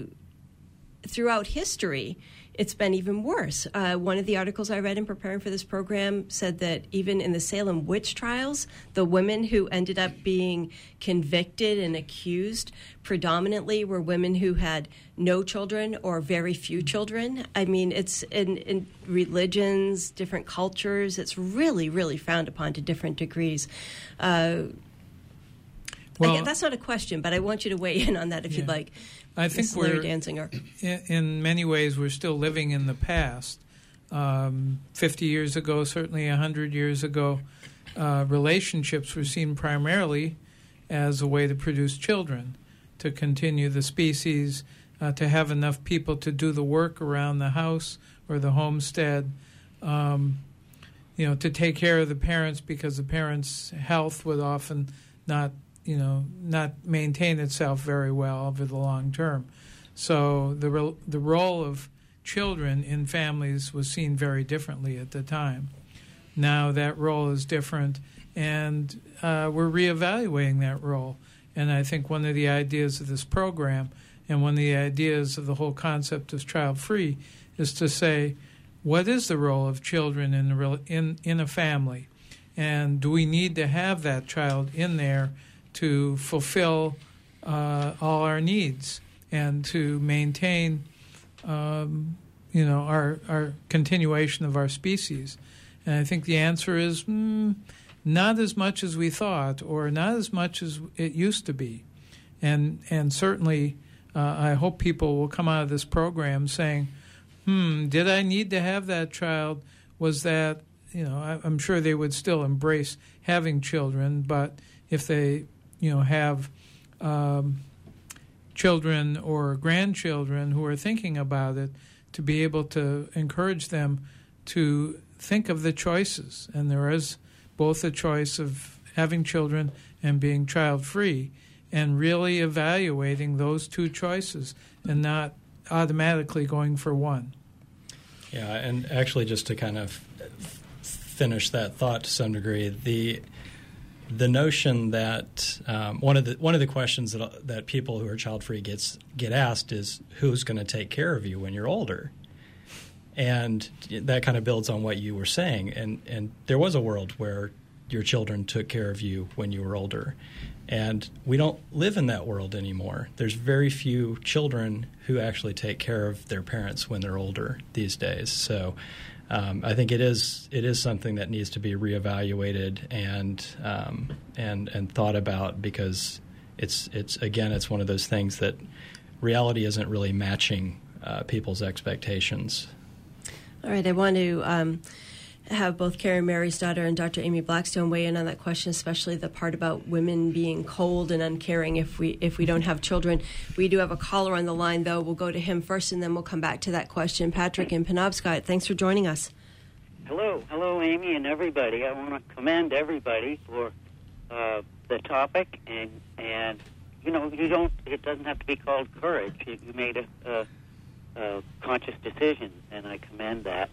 Speaker 3: throughout history, it's been even worse. Uh, one of the articles I read in preparing for this program said that even in the Salem witch trials, the women who ended up being convicted and accused predominantly were women who had no children or very few children. I mean, it's in, in religions, different cultures, it's really, really frowned upon to different degrees. Uh,
Speaker 1: Well-
Speaker 3: I- that's not a question, but I want you to weigh in on that if you'd like.
Speaker 1: I think
Speaker 3: Ms.
Speaker 1: We're
Speaker 3: Dansinger.
Speaker 1: in, many ways we're still living in the past. Um, Fifty years ago, certainly hundred years ago, uh, relationships were seen primarily as a way to produce children, to continue the species, uh, to have enough people to do the work around the house or the homestead. Um, you know, to take care of the parents because the parents' health would often not, you know, not maintain itself very well over the long term. So the the role of children in families was seen very differently at the time. Now that role is different, and uh, we're reevaluating that role. And I think one of the ideas of this program, and one of the ideas of the whole concept of child free, is to say, what is the role of children in rel- in in a family, and do we need to have that child in there to fulfill uh, all our needs and to maintain, um, you know, our our continuation of our species. And I think the answer is mm, not as much as we thought, or not as much as it used to be. And and certainly, uh, I hope people will come out of this program saying, "Hmm, did I need to have that child? Was that you know? I, I'm sure they would still embrace having children, but if they you know have um, children or grandchildren who are thinking about it, to be able to encourage them to think of the choices. And there is both a choice of having children and being child free, and really evaluating those two choices and not automatically going for one.
Speaker 6: Yeah, and actually, just to kind of finish that thought to some degree, the the notion that um, one of the one of the questions that that people who are child free gets get asked is who's going to take care of you when you're older, and that kind of builds on what you were saying. And and there was a world where your children took care of you when you were older, and we don't live in that world anymore. There's very few children who actually take care of their parents when they're older these days. So um, I think it is it is something that needs to be reevaluated and um, and and thought about because it's it's again it's one of those things that reality isn't really matching uh, people's expectations.
Speaker 3: All right, I want to um, have both Karen Marysdaughter and Dr. Amy Blackstone weigh in on that question, especially the part about women being cold and uncaring if we if we don't have children. We do have a caller on the line, though. We'll go to him first, and then we'll come back to that question. Patrick and Penobscot, thanks for joining us.
Speaker 10: Hello, hello, Amy and everybody. I want to commend everybody for uh, the topic, and and you know you don't. It doesn't have to be called courage. You, made a, a, a conscious decision, and I commend that.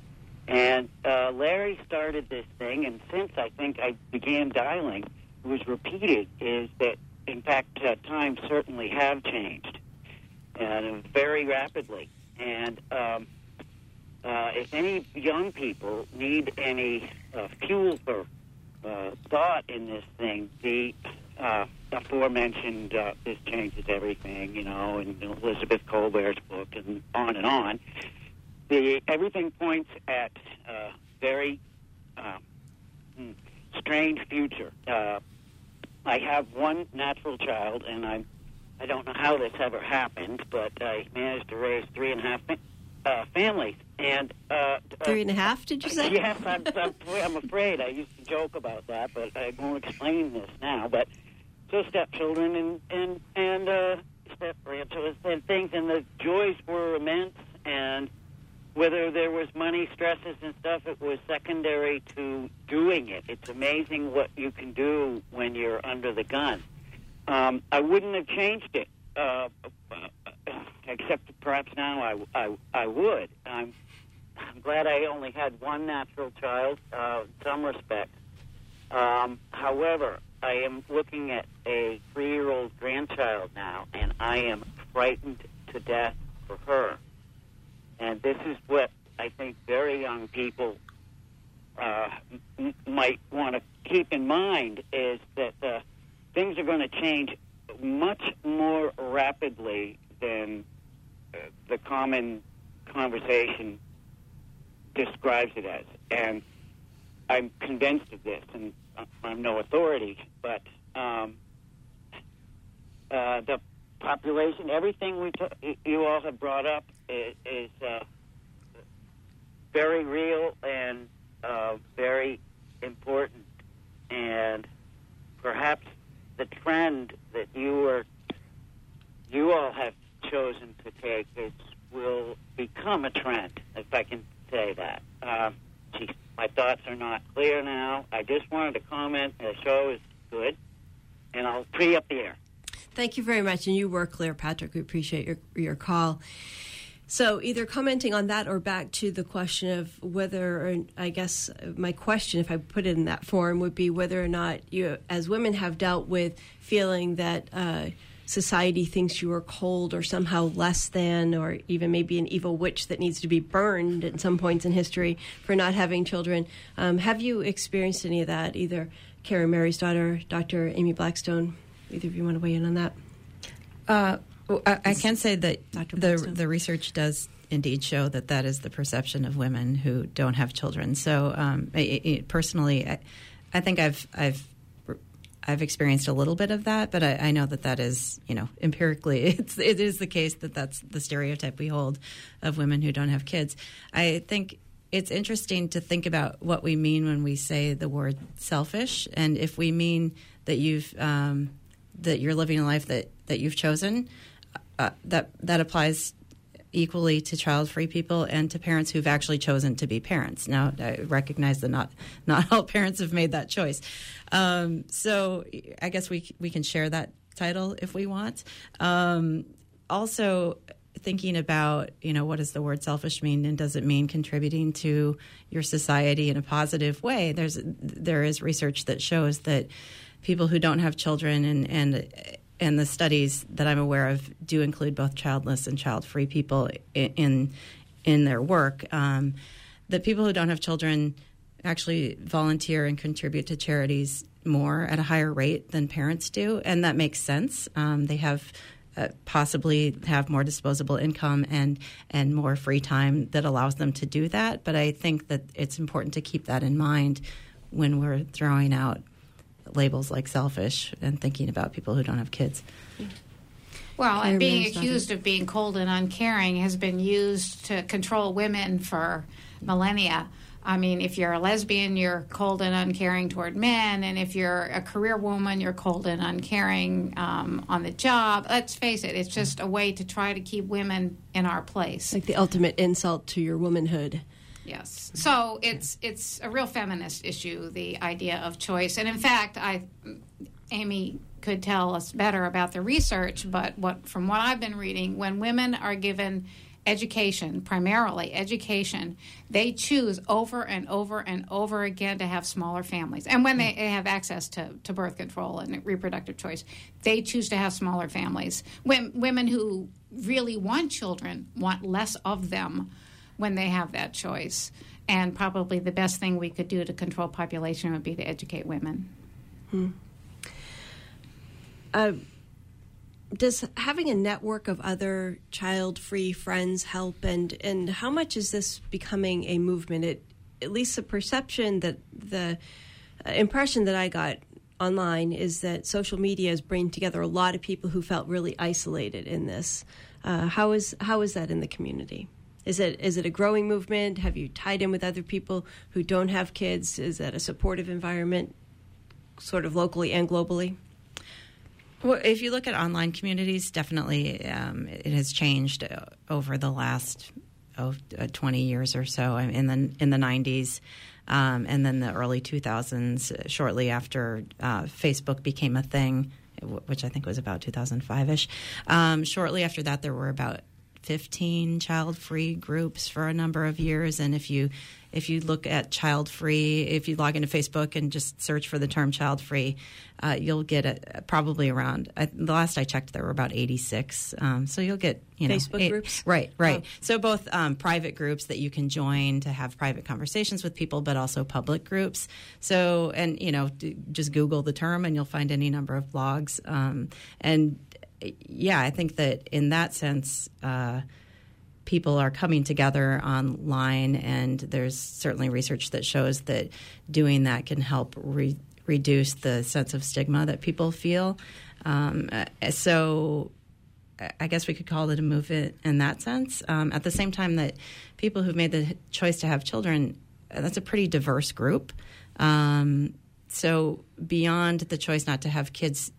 Speaker 10: And uh, Larry started this thing, and since I think I began dialing, it was repeated is that, in fact, uh, times certainly have changed, and very rapidly. And um, uh, if any young people need any uh, fuel for uh, thought in this thing, the uh, aforementioned uh, "This Changes Everything," you know, and Elizabeth Kolbert's book, and on and on the everything points at uh, very uh, strange future. Uh, I have one natural child, and I I don't know how this ever happened, but I managed to raise three and a half uh, families. And uh,
Speaker 3: three and a half? Did you say?
Speaker 10: Yes, I'm, I'm, I'm afraid. I used to joke about that, but I won't explain this now. But so stepchildren and and and uh, step grandchildren and things, and the joys were immense and whether there was money, stresses, and stuff, it was secondary to doing it. It's amazing what you can do when you're under the gun. Um, I wouldn't have changed it, uh, except perhaps now I, I, I would. I'm, I'm glad I only had one natural child, uh, in some respects. Um, however, I am looking at a three year old grandchild now, and I am frightened to death for her. And this is what I think very young people uh, m- might want to keep in mind is that uh, things are going to change much more rapidly than uh, the common conversation describes it as. And I'm convinced of this, and I'm no authority, but um, uh, the population, everything we t- you all have brought up is, uh, very real and uh, very important. And perhaps the trend that you are, you all have chosen to take is will become a trend, if I can say that. Uh, geez, my thoughts are not clear now. I just wanted to comment. The show is good, and I'll pre up the air.
Speaker 3: Thank you very much, and you were clear, Patrick. We appreciate your your call. So, either commenting on that or back to the question of whether, or I guess my question, if I put it in that form, would be whether or not you, as women, have dealt with feeling that uh, society thinks you are cold or somehow less than, or even maybe an evil witch that needs to be burned at some points in history for not having children. Um, have you experienced any of that, either Karen Marysdaughter, Dr. Amy Blackstone? Either of you want to weigh in on that?
Speaker 5: Uh, I, I can say that
Speaker 3: Dr.
Speaker 5: the
Speaker 3: Blackstone?
Speaker 5: the research does indeed show that that is the perception of women who don't have children. So, um, personally, I, I think I've I've I've experienced a little bit of that, but I, I know that that is you know empirically it's it is the case that that's the stereotype we hold of women who don't have kids. I think. It's interesting to think about what we mean when we say the word selfish, and if we mean that you've um, that you're living a life that, that you've chosen, uh, that that applies equally to child-free people and to parents who've actually chosen to be parents. Now, I recognize that not not all parents have made that choice. Um, so, I guess we we can share that title if we want. Um, also, thinking about you know what does the word selfish mean and does it mean contributing to your society in a positive way? There's there is research that shows that people who don't have children and and and the studies that I'm aware of do include both childless and child-free people in in their work. Um, that people who don't have children actually volunteer and contribute to charities more at a higher rate than parents do, and that makes sense. Um, they have uh, possibly have more disposable income and and more free time that allows them to do that. But I think that it's important to keep that in mind when we're throwing out labels like selfish and thinking about people who don't have kids.
Speaker 4: Well, and being accused of being cold and uncaring has been used to control women for millennia. I mean, if you're a lesbian, you're cold and uncaring toward men, and if you're a career woman, you're cold and uncaring um, on the job. Let's face it; it's just a way to try to keep women in our place.
Speaker 3: like the ultimate insult to your womanhood.
Speaker 4: Yes. So it's it's a real feminist issue, the idea of choice. And in fact, I Amy could tell us better about the research, but what from what I've been reading, when women are given education, primarily education, they choose over and over and over again to have smaller families. And when they hmm. have access to, to birth control and reproductive choice, they choose to have smaller families. When, women who really want children want less of them when they have that choice. And probably the best thing we could do to control population would be to educate women.
Speaker 3: Uh, does having a network of other child-free friends help? And and how much is this becoming a movement? It at least the perception that the uh, impression that I got online is that social media is bringing together a lot of people who felt really isolated in this. Uh, how is how is that in the community? Is it is it a growing movement? Have you tied in with other people who don't have kids? Is that a supportive environment, sort of locally and globally?
Speaker 5: Well, if you look at online communities, definitely um, it has changed uh, over the last oh, uh, 20 years or so. In the in the 90s, um, and then the early 2000s, uh, shortly after uh, Facebook became a thing, which I think was about 2005 ish. Um, shortly after that, there were about 15 child-free groups for a number of years, and if you if you look at child-free, if you log into Facebook and just search for the term child-free, uh, you'll get it probably around. I, the last I checked, there were about 86. Um, so you'll get you know
Speaker 3: Facebook groups?
Speaker 5: right? Right.
Speaker 3: Oh.
Speaker 5: So both um, private groups that you can join to have private conversations with people, but also public groups. So and you know d- just Google the term and you'll find any number of blogs. Um, and yeah, I think that in that sense. Uh, people are coming together online, and there's certainly research that shows that doing that can help re- reduce the sense of stigma that people feel. Um, uh, so, I guess we could call it a movement in that sense. Um, at the same time, that people who've made the choice to have children, uh, that's a pretty diverse group. Um, so, beyond the choice not to have kids,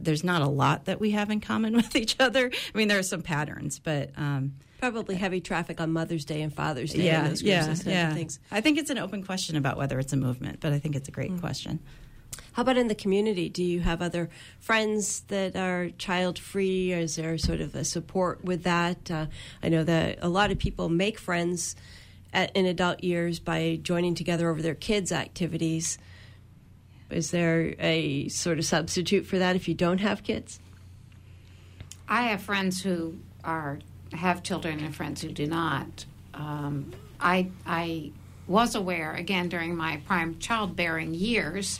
Speaker 5: there's not a lot that we have in common with each other. I mean, there are some patterns, but um,
Speaker 3: Probably heavy traffic on Mother's Day and Father's Day.
Speaker 5: yeah,
Speaker 3: those
Speaker 5: yeah, yeah.
Speaker 3: things.
Speaker 5: I think it's an open question about whether it's a movement, but I think it's a great question.
Speaker 3: How about in the community? Do you have other friends that are child free? Is there sort of a support with that? Uh, I know that a lot of people make friends at, in adult years by joining together over their kids' activities. Is there a sort of substitute for that if you don't have kids?
Speaker 4: I have friends who are have children and friends who do not. Um, I I was aware again during my prime childbearing years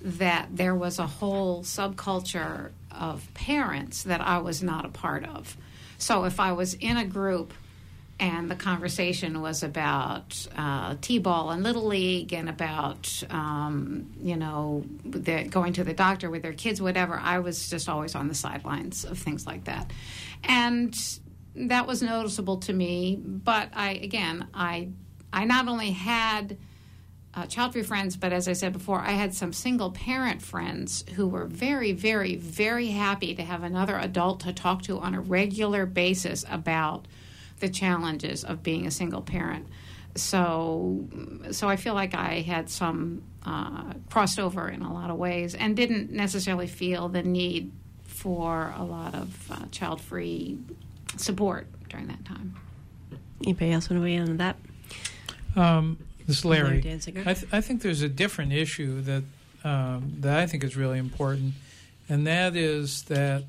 Speaker 4: that there was a whole subculture of parents that I was not a part of. So if I was in a group and the conversation was about uh, t-ball and little league and about um, you know the, going to the doctor with their kids whatever. I was just always on the sidelines of things like that. And that was noticeable to me. But i again i i not only had uh, child free friends, but as I said before, I had some single parent friends who were very, very, very happy to have another adult to talk to on a regular basis about the challenges of being a single parent. So, so I feel like I had some uh, crossed over in a lot of ways, and didn't necessarily feel the need for a lot of uh, child-free support during that time.
Speaker 3: Anybody else want to weigh in on that?
Speaker 1: Um, this is Larry.
Speaker 3: Larry
Speaker 1: I, th- I think there's a different issue that um, that I think is really important, and that is that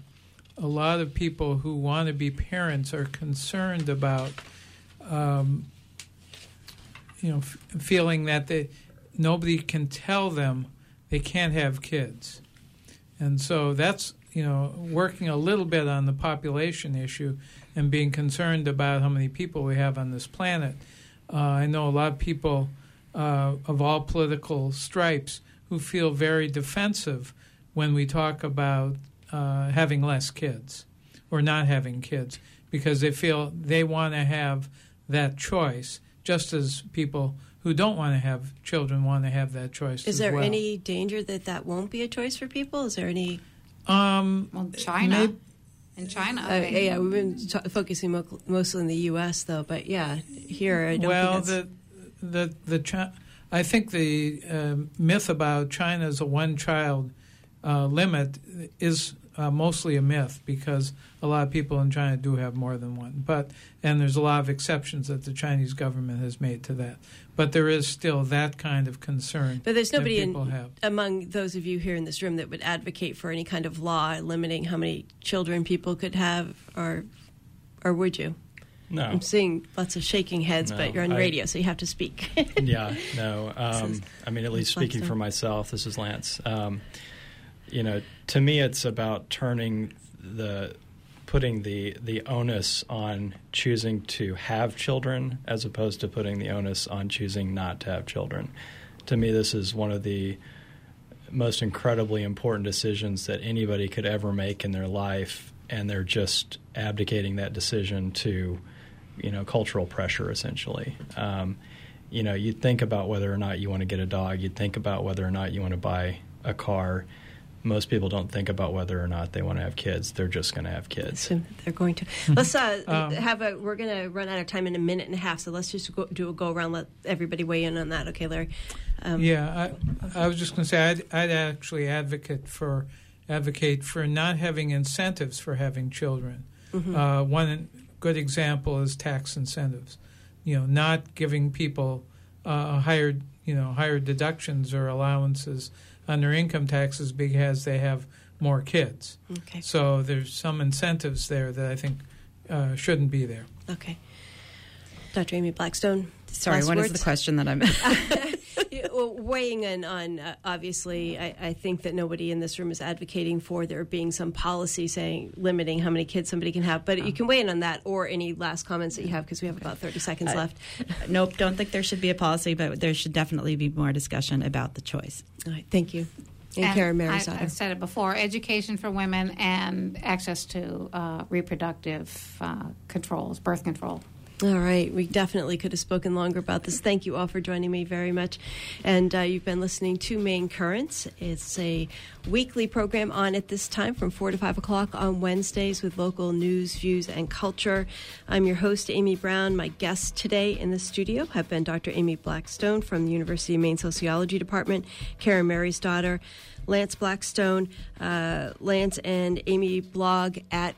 Speaker 1: a lot of people who want to be parents are concerned about, um, you know, f- feeling that they nobody can tell them they can't have kids, and so that's you know working a little bit on the population issue and being concerned about how many people we have on this planet. Uh, I know a lot of people uh, of all political stripes who feel very defensive when we talk about uh, having less kids or not having kids because they feel they want to have that choice, just as people who don't want to have children want to have that choice.
Speaker 3: Is
Speaker 1: as
Speaker 3: there
Speaker 1: well.
Speaker 3: any danger that that won't be a choice for people? Is there any?
Speaker 1: Um,
Speaker 4: Well, China.
Speaker 1: Maybe-
Speaker 4: in China,
Speaker 3: Uh, yeah, we've been t- focusing mo- mostly in the U.S. though, but yeah, here I don't
Speaker 1: well,
Speaker 3: think
Speaker 1: the the the Chi- I think the uh, myth about China's a one-child uh, limit is uh, mostly a myth because a lot of people in China do have more than one. But and there's a lot of exceptions that the Chinese government has made to that. But there is still that kind of concern.
Speaker 3: But there's
Speaker 1: that
Speaker 3: nobody in,
Speaker 1: have.
Speaker 3: among those of you here in this room that would advocate for any kind of law limiting how many children people could have, or or would you?
Speaker 6: No.
Speaker 3: I'm seeing lots of shaking heads,
Speaker 6: No,
Speaker 3: but you're on
Speaker 6: I-
Speaker 3: radio, so you have to speak.
Speaker 6: yeah, no. Um,
Speaker 3: is
Speaker 6: I mean, at least speaking for myself, this is Lance. Um, you know, to me, it's about turning the putting the the onus on choosing to have children as opposed to putting the onus on choosing not to have children. To me, this is one of the most incredibly important decisions that anybody could ever make in their life, and they're just abdicating that decision to, you know, cultural pressure essentially. Um, you know, you'd think about whether or not you want to get a dog. You'd think about whether or not you want to buy a car. Most people don't think about whether or not they want to have kids. They're just going to have kids.
Speaker 3: Assume that they're going to. Let's uh,
Speaker 1: Um,
Speaker 3: have a. We're going to run out of time in a minute and a half, so let's just go, do a go around. Let everybody weigh in on that. Okay, Larry. Um,
Speaker 1: yeah, I, I was just going to say I'd, I'd actually advocate for advocate for not having incentives for having children.
Speaker 3: Mm-hmm.
Speaker 1: Uh, one good example is tax incentives. You know, not giving people uh, higher you know higher deductions or allowances on their income taxes because they have more kids.
Speaker 3: Okay.
Speaker 1: So there's some incentives there that I think uh, shouldn't be there.
Speaker 3: Okay. Dr. Amy Blackstone.
Speaker 5: Sorry,
Speaker 3: last
Speaker 5: what is
Speaker 3: words?
Speaker 5: the question that I'm?
Speaker 3: Yeah, well, weighing in on uh, obviously, I, I think that nobody in this room is advocating for there being some policy saying limiting how many kids somebody can have. But you can weigh in on that or any last comments that you have because we have about thirty seconds
Speaker 5: Uh,
Speaker 3: left.
Speaker 5: nope, don't think there should be a policy, but there should definitely be more discussion about the choice.
Speaker 3: All right, thank you. And,
Speaker 4: And
Speaker 3: Karen
Speaker 4: I, I've said it before: education for women and access to uh, reproductive uh, controls, birth control.
Speaker 3: All right, we definitely could have spoken longer about this. Thank you all for joining me very much. And uh, you've been listening to Main Currents. It's a weekly program on at this time from 4 to 5 o'clock on Wednesdays with local news, views, and culture. I'm your host, Amy Brown. My guests today in the studio have been Dr. Amy Blackstone from the University of Maine Sociology Department, Karen Marysdaughter, Lance Blackstone. Uh, Lance and Amy blog at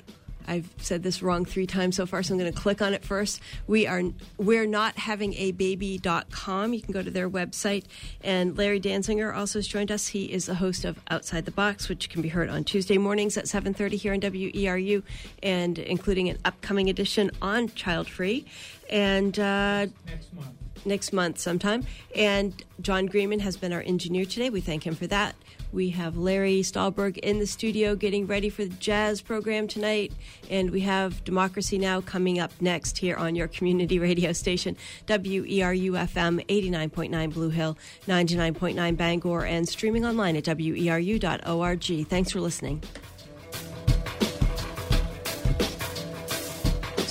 Speaker 3: I've said this wrong three times so far, so I'm going to click on it first. We are we're not having a baby.com. You can go to their website. And Larry Dansinger also has joined us. He is the host of Outside the Box, which can be heard on Tuesday mornings at 7:30 here on WERU, and including an upcoming edition on Child Free. And uh,
Speaker 1: Next month.
Speaker 3: next month sometime. And John Greenman has been our engineer today. We thank him for that. We have Larry Stahlberg in the studio getting ready for the jazz program tonight. And we have Democracy Now! coming up next here on your community radio station, WERU FM 89.9 Blue Hill, 99.9 Bangor, and streaming online at weru.org. Thanks for listening.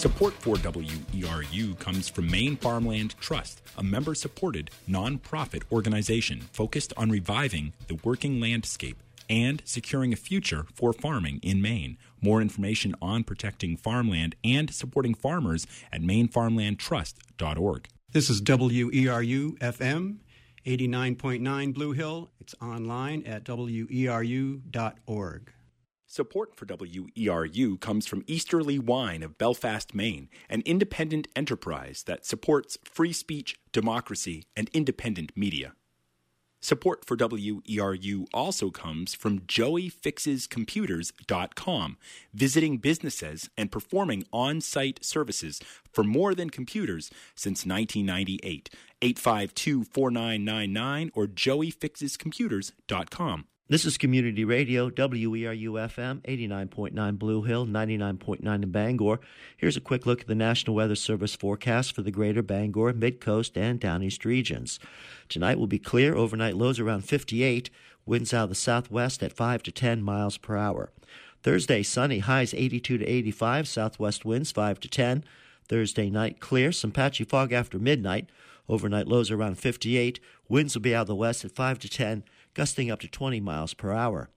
Speaker 11: Support for WERU comes from Maine Farmland Trust, a member supported nonprofit organization focused on reviving the working landscape and securing a future for farming in Maine. More information on protecting farmland and supporting farmers at MaineFarmlandTrust.org.
Speaker 12: This is WERU FM 89.9 Blue Hill. It's online at weru.org.
Speaker 11: Support for WERU comes from Easterly Wine of Belfast, Maine, an independent enterprise that supports free speech, democracy, and independent media. Support for WERU also comes from joeyfixescomputers.com, visiting businesses and performing on site services for more than computers since 1998. 852 4999 or joeyfixescomputers.com.
Speaker 13: This is Community Radio, WERU FM, 89.9 Blue Hill, 99.9 in Bangor. Here's a quick look at the National Weather Service forecast for the greater Bangor, Mid Coast, and Downeast regions. Tonight will be clear, overnight lows around 58, winds out of the southwest at 5 to 10 miles per hour. Thursday, sunny, highs 82 to 85, southwest winds 5 to 10. Thursday night, clear, some patchy fog after midnight. Overnight lows around 58, winds will be out of the west at 5 to 10 gusting up to 20 miles per hour.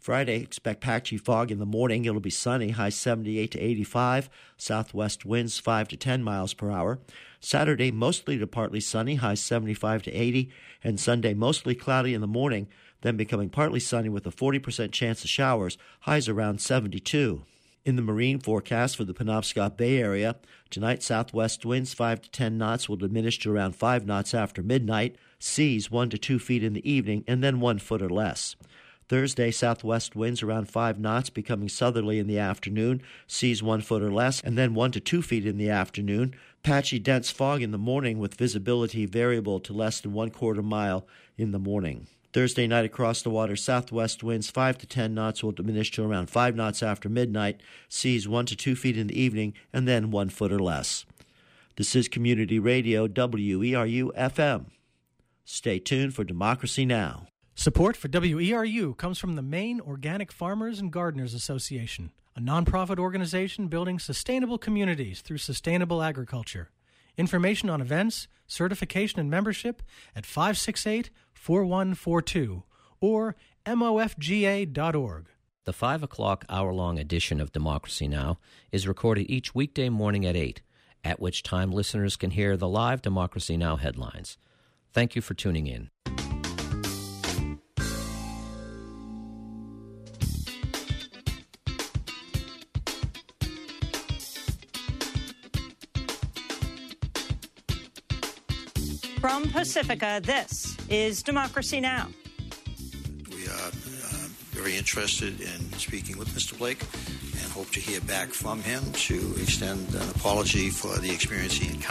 Speaker 13: Friday, expect patchy fog in the morning. It'll be sunny, high 78 to 85, southwest winds 5 to 10 miles per hour. Saturday, mostly to partly sunny, high 75 to 80, and Sunday, mostly cloudy in the morning, then becoming partly sunny with a 40% chance of showers, highs around 72. In the marine forecast for the Penobscot Bay area, tonight southwest winds 5 to 10 knots will diminish to around 5 knots after midnight, seas 1 to 2 feet in the evening, and then 1 foot or less. Thursday, southwest winds around 5 knots, becoming southerly in the afternoon, seas 1 foot or less, and then 1 to 2 feet in the afternoon. Patchy dense fog in the morning with visibility variable to less than 1 quarter mile in the morning. Thursday night across the water, southwest winds 5 to 10 knots will diminish to around 5 knots after midnight, seas 1 to 2 feet in the evening, and then 1 foot or less. This is Community Radio WERU FM. Stay tuned for Democracy Now!
Speaker 14: Support for WERU comes from the Maine Organic Farmers and Gardeners Association, a nonprofit organization building sustainable communities through sustainable agriculture. Information on events, certification, and membership at 568 4142 or mofga.org.
Speaker 15: The 5 o'clock hour long edition of Democracy Now! is recorded each weekday morning at 8, at which time listeners can hear the live Democracy Now! headlines. Thank you for tuning in.
Speaker 16: From Pacifica, this is Democracy Now!
Speaker 17: We are uh, very interested in speaking with Mr. Blake and hope to hear back from him to extend an apology for the experience he encountered.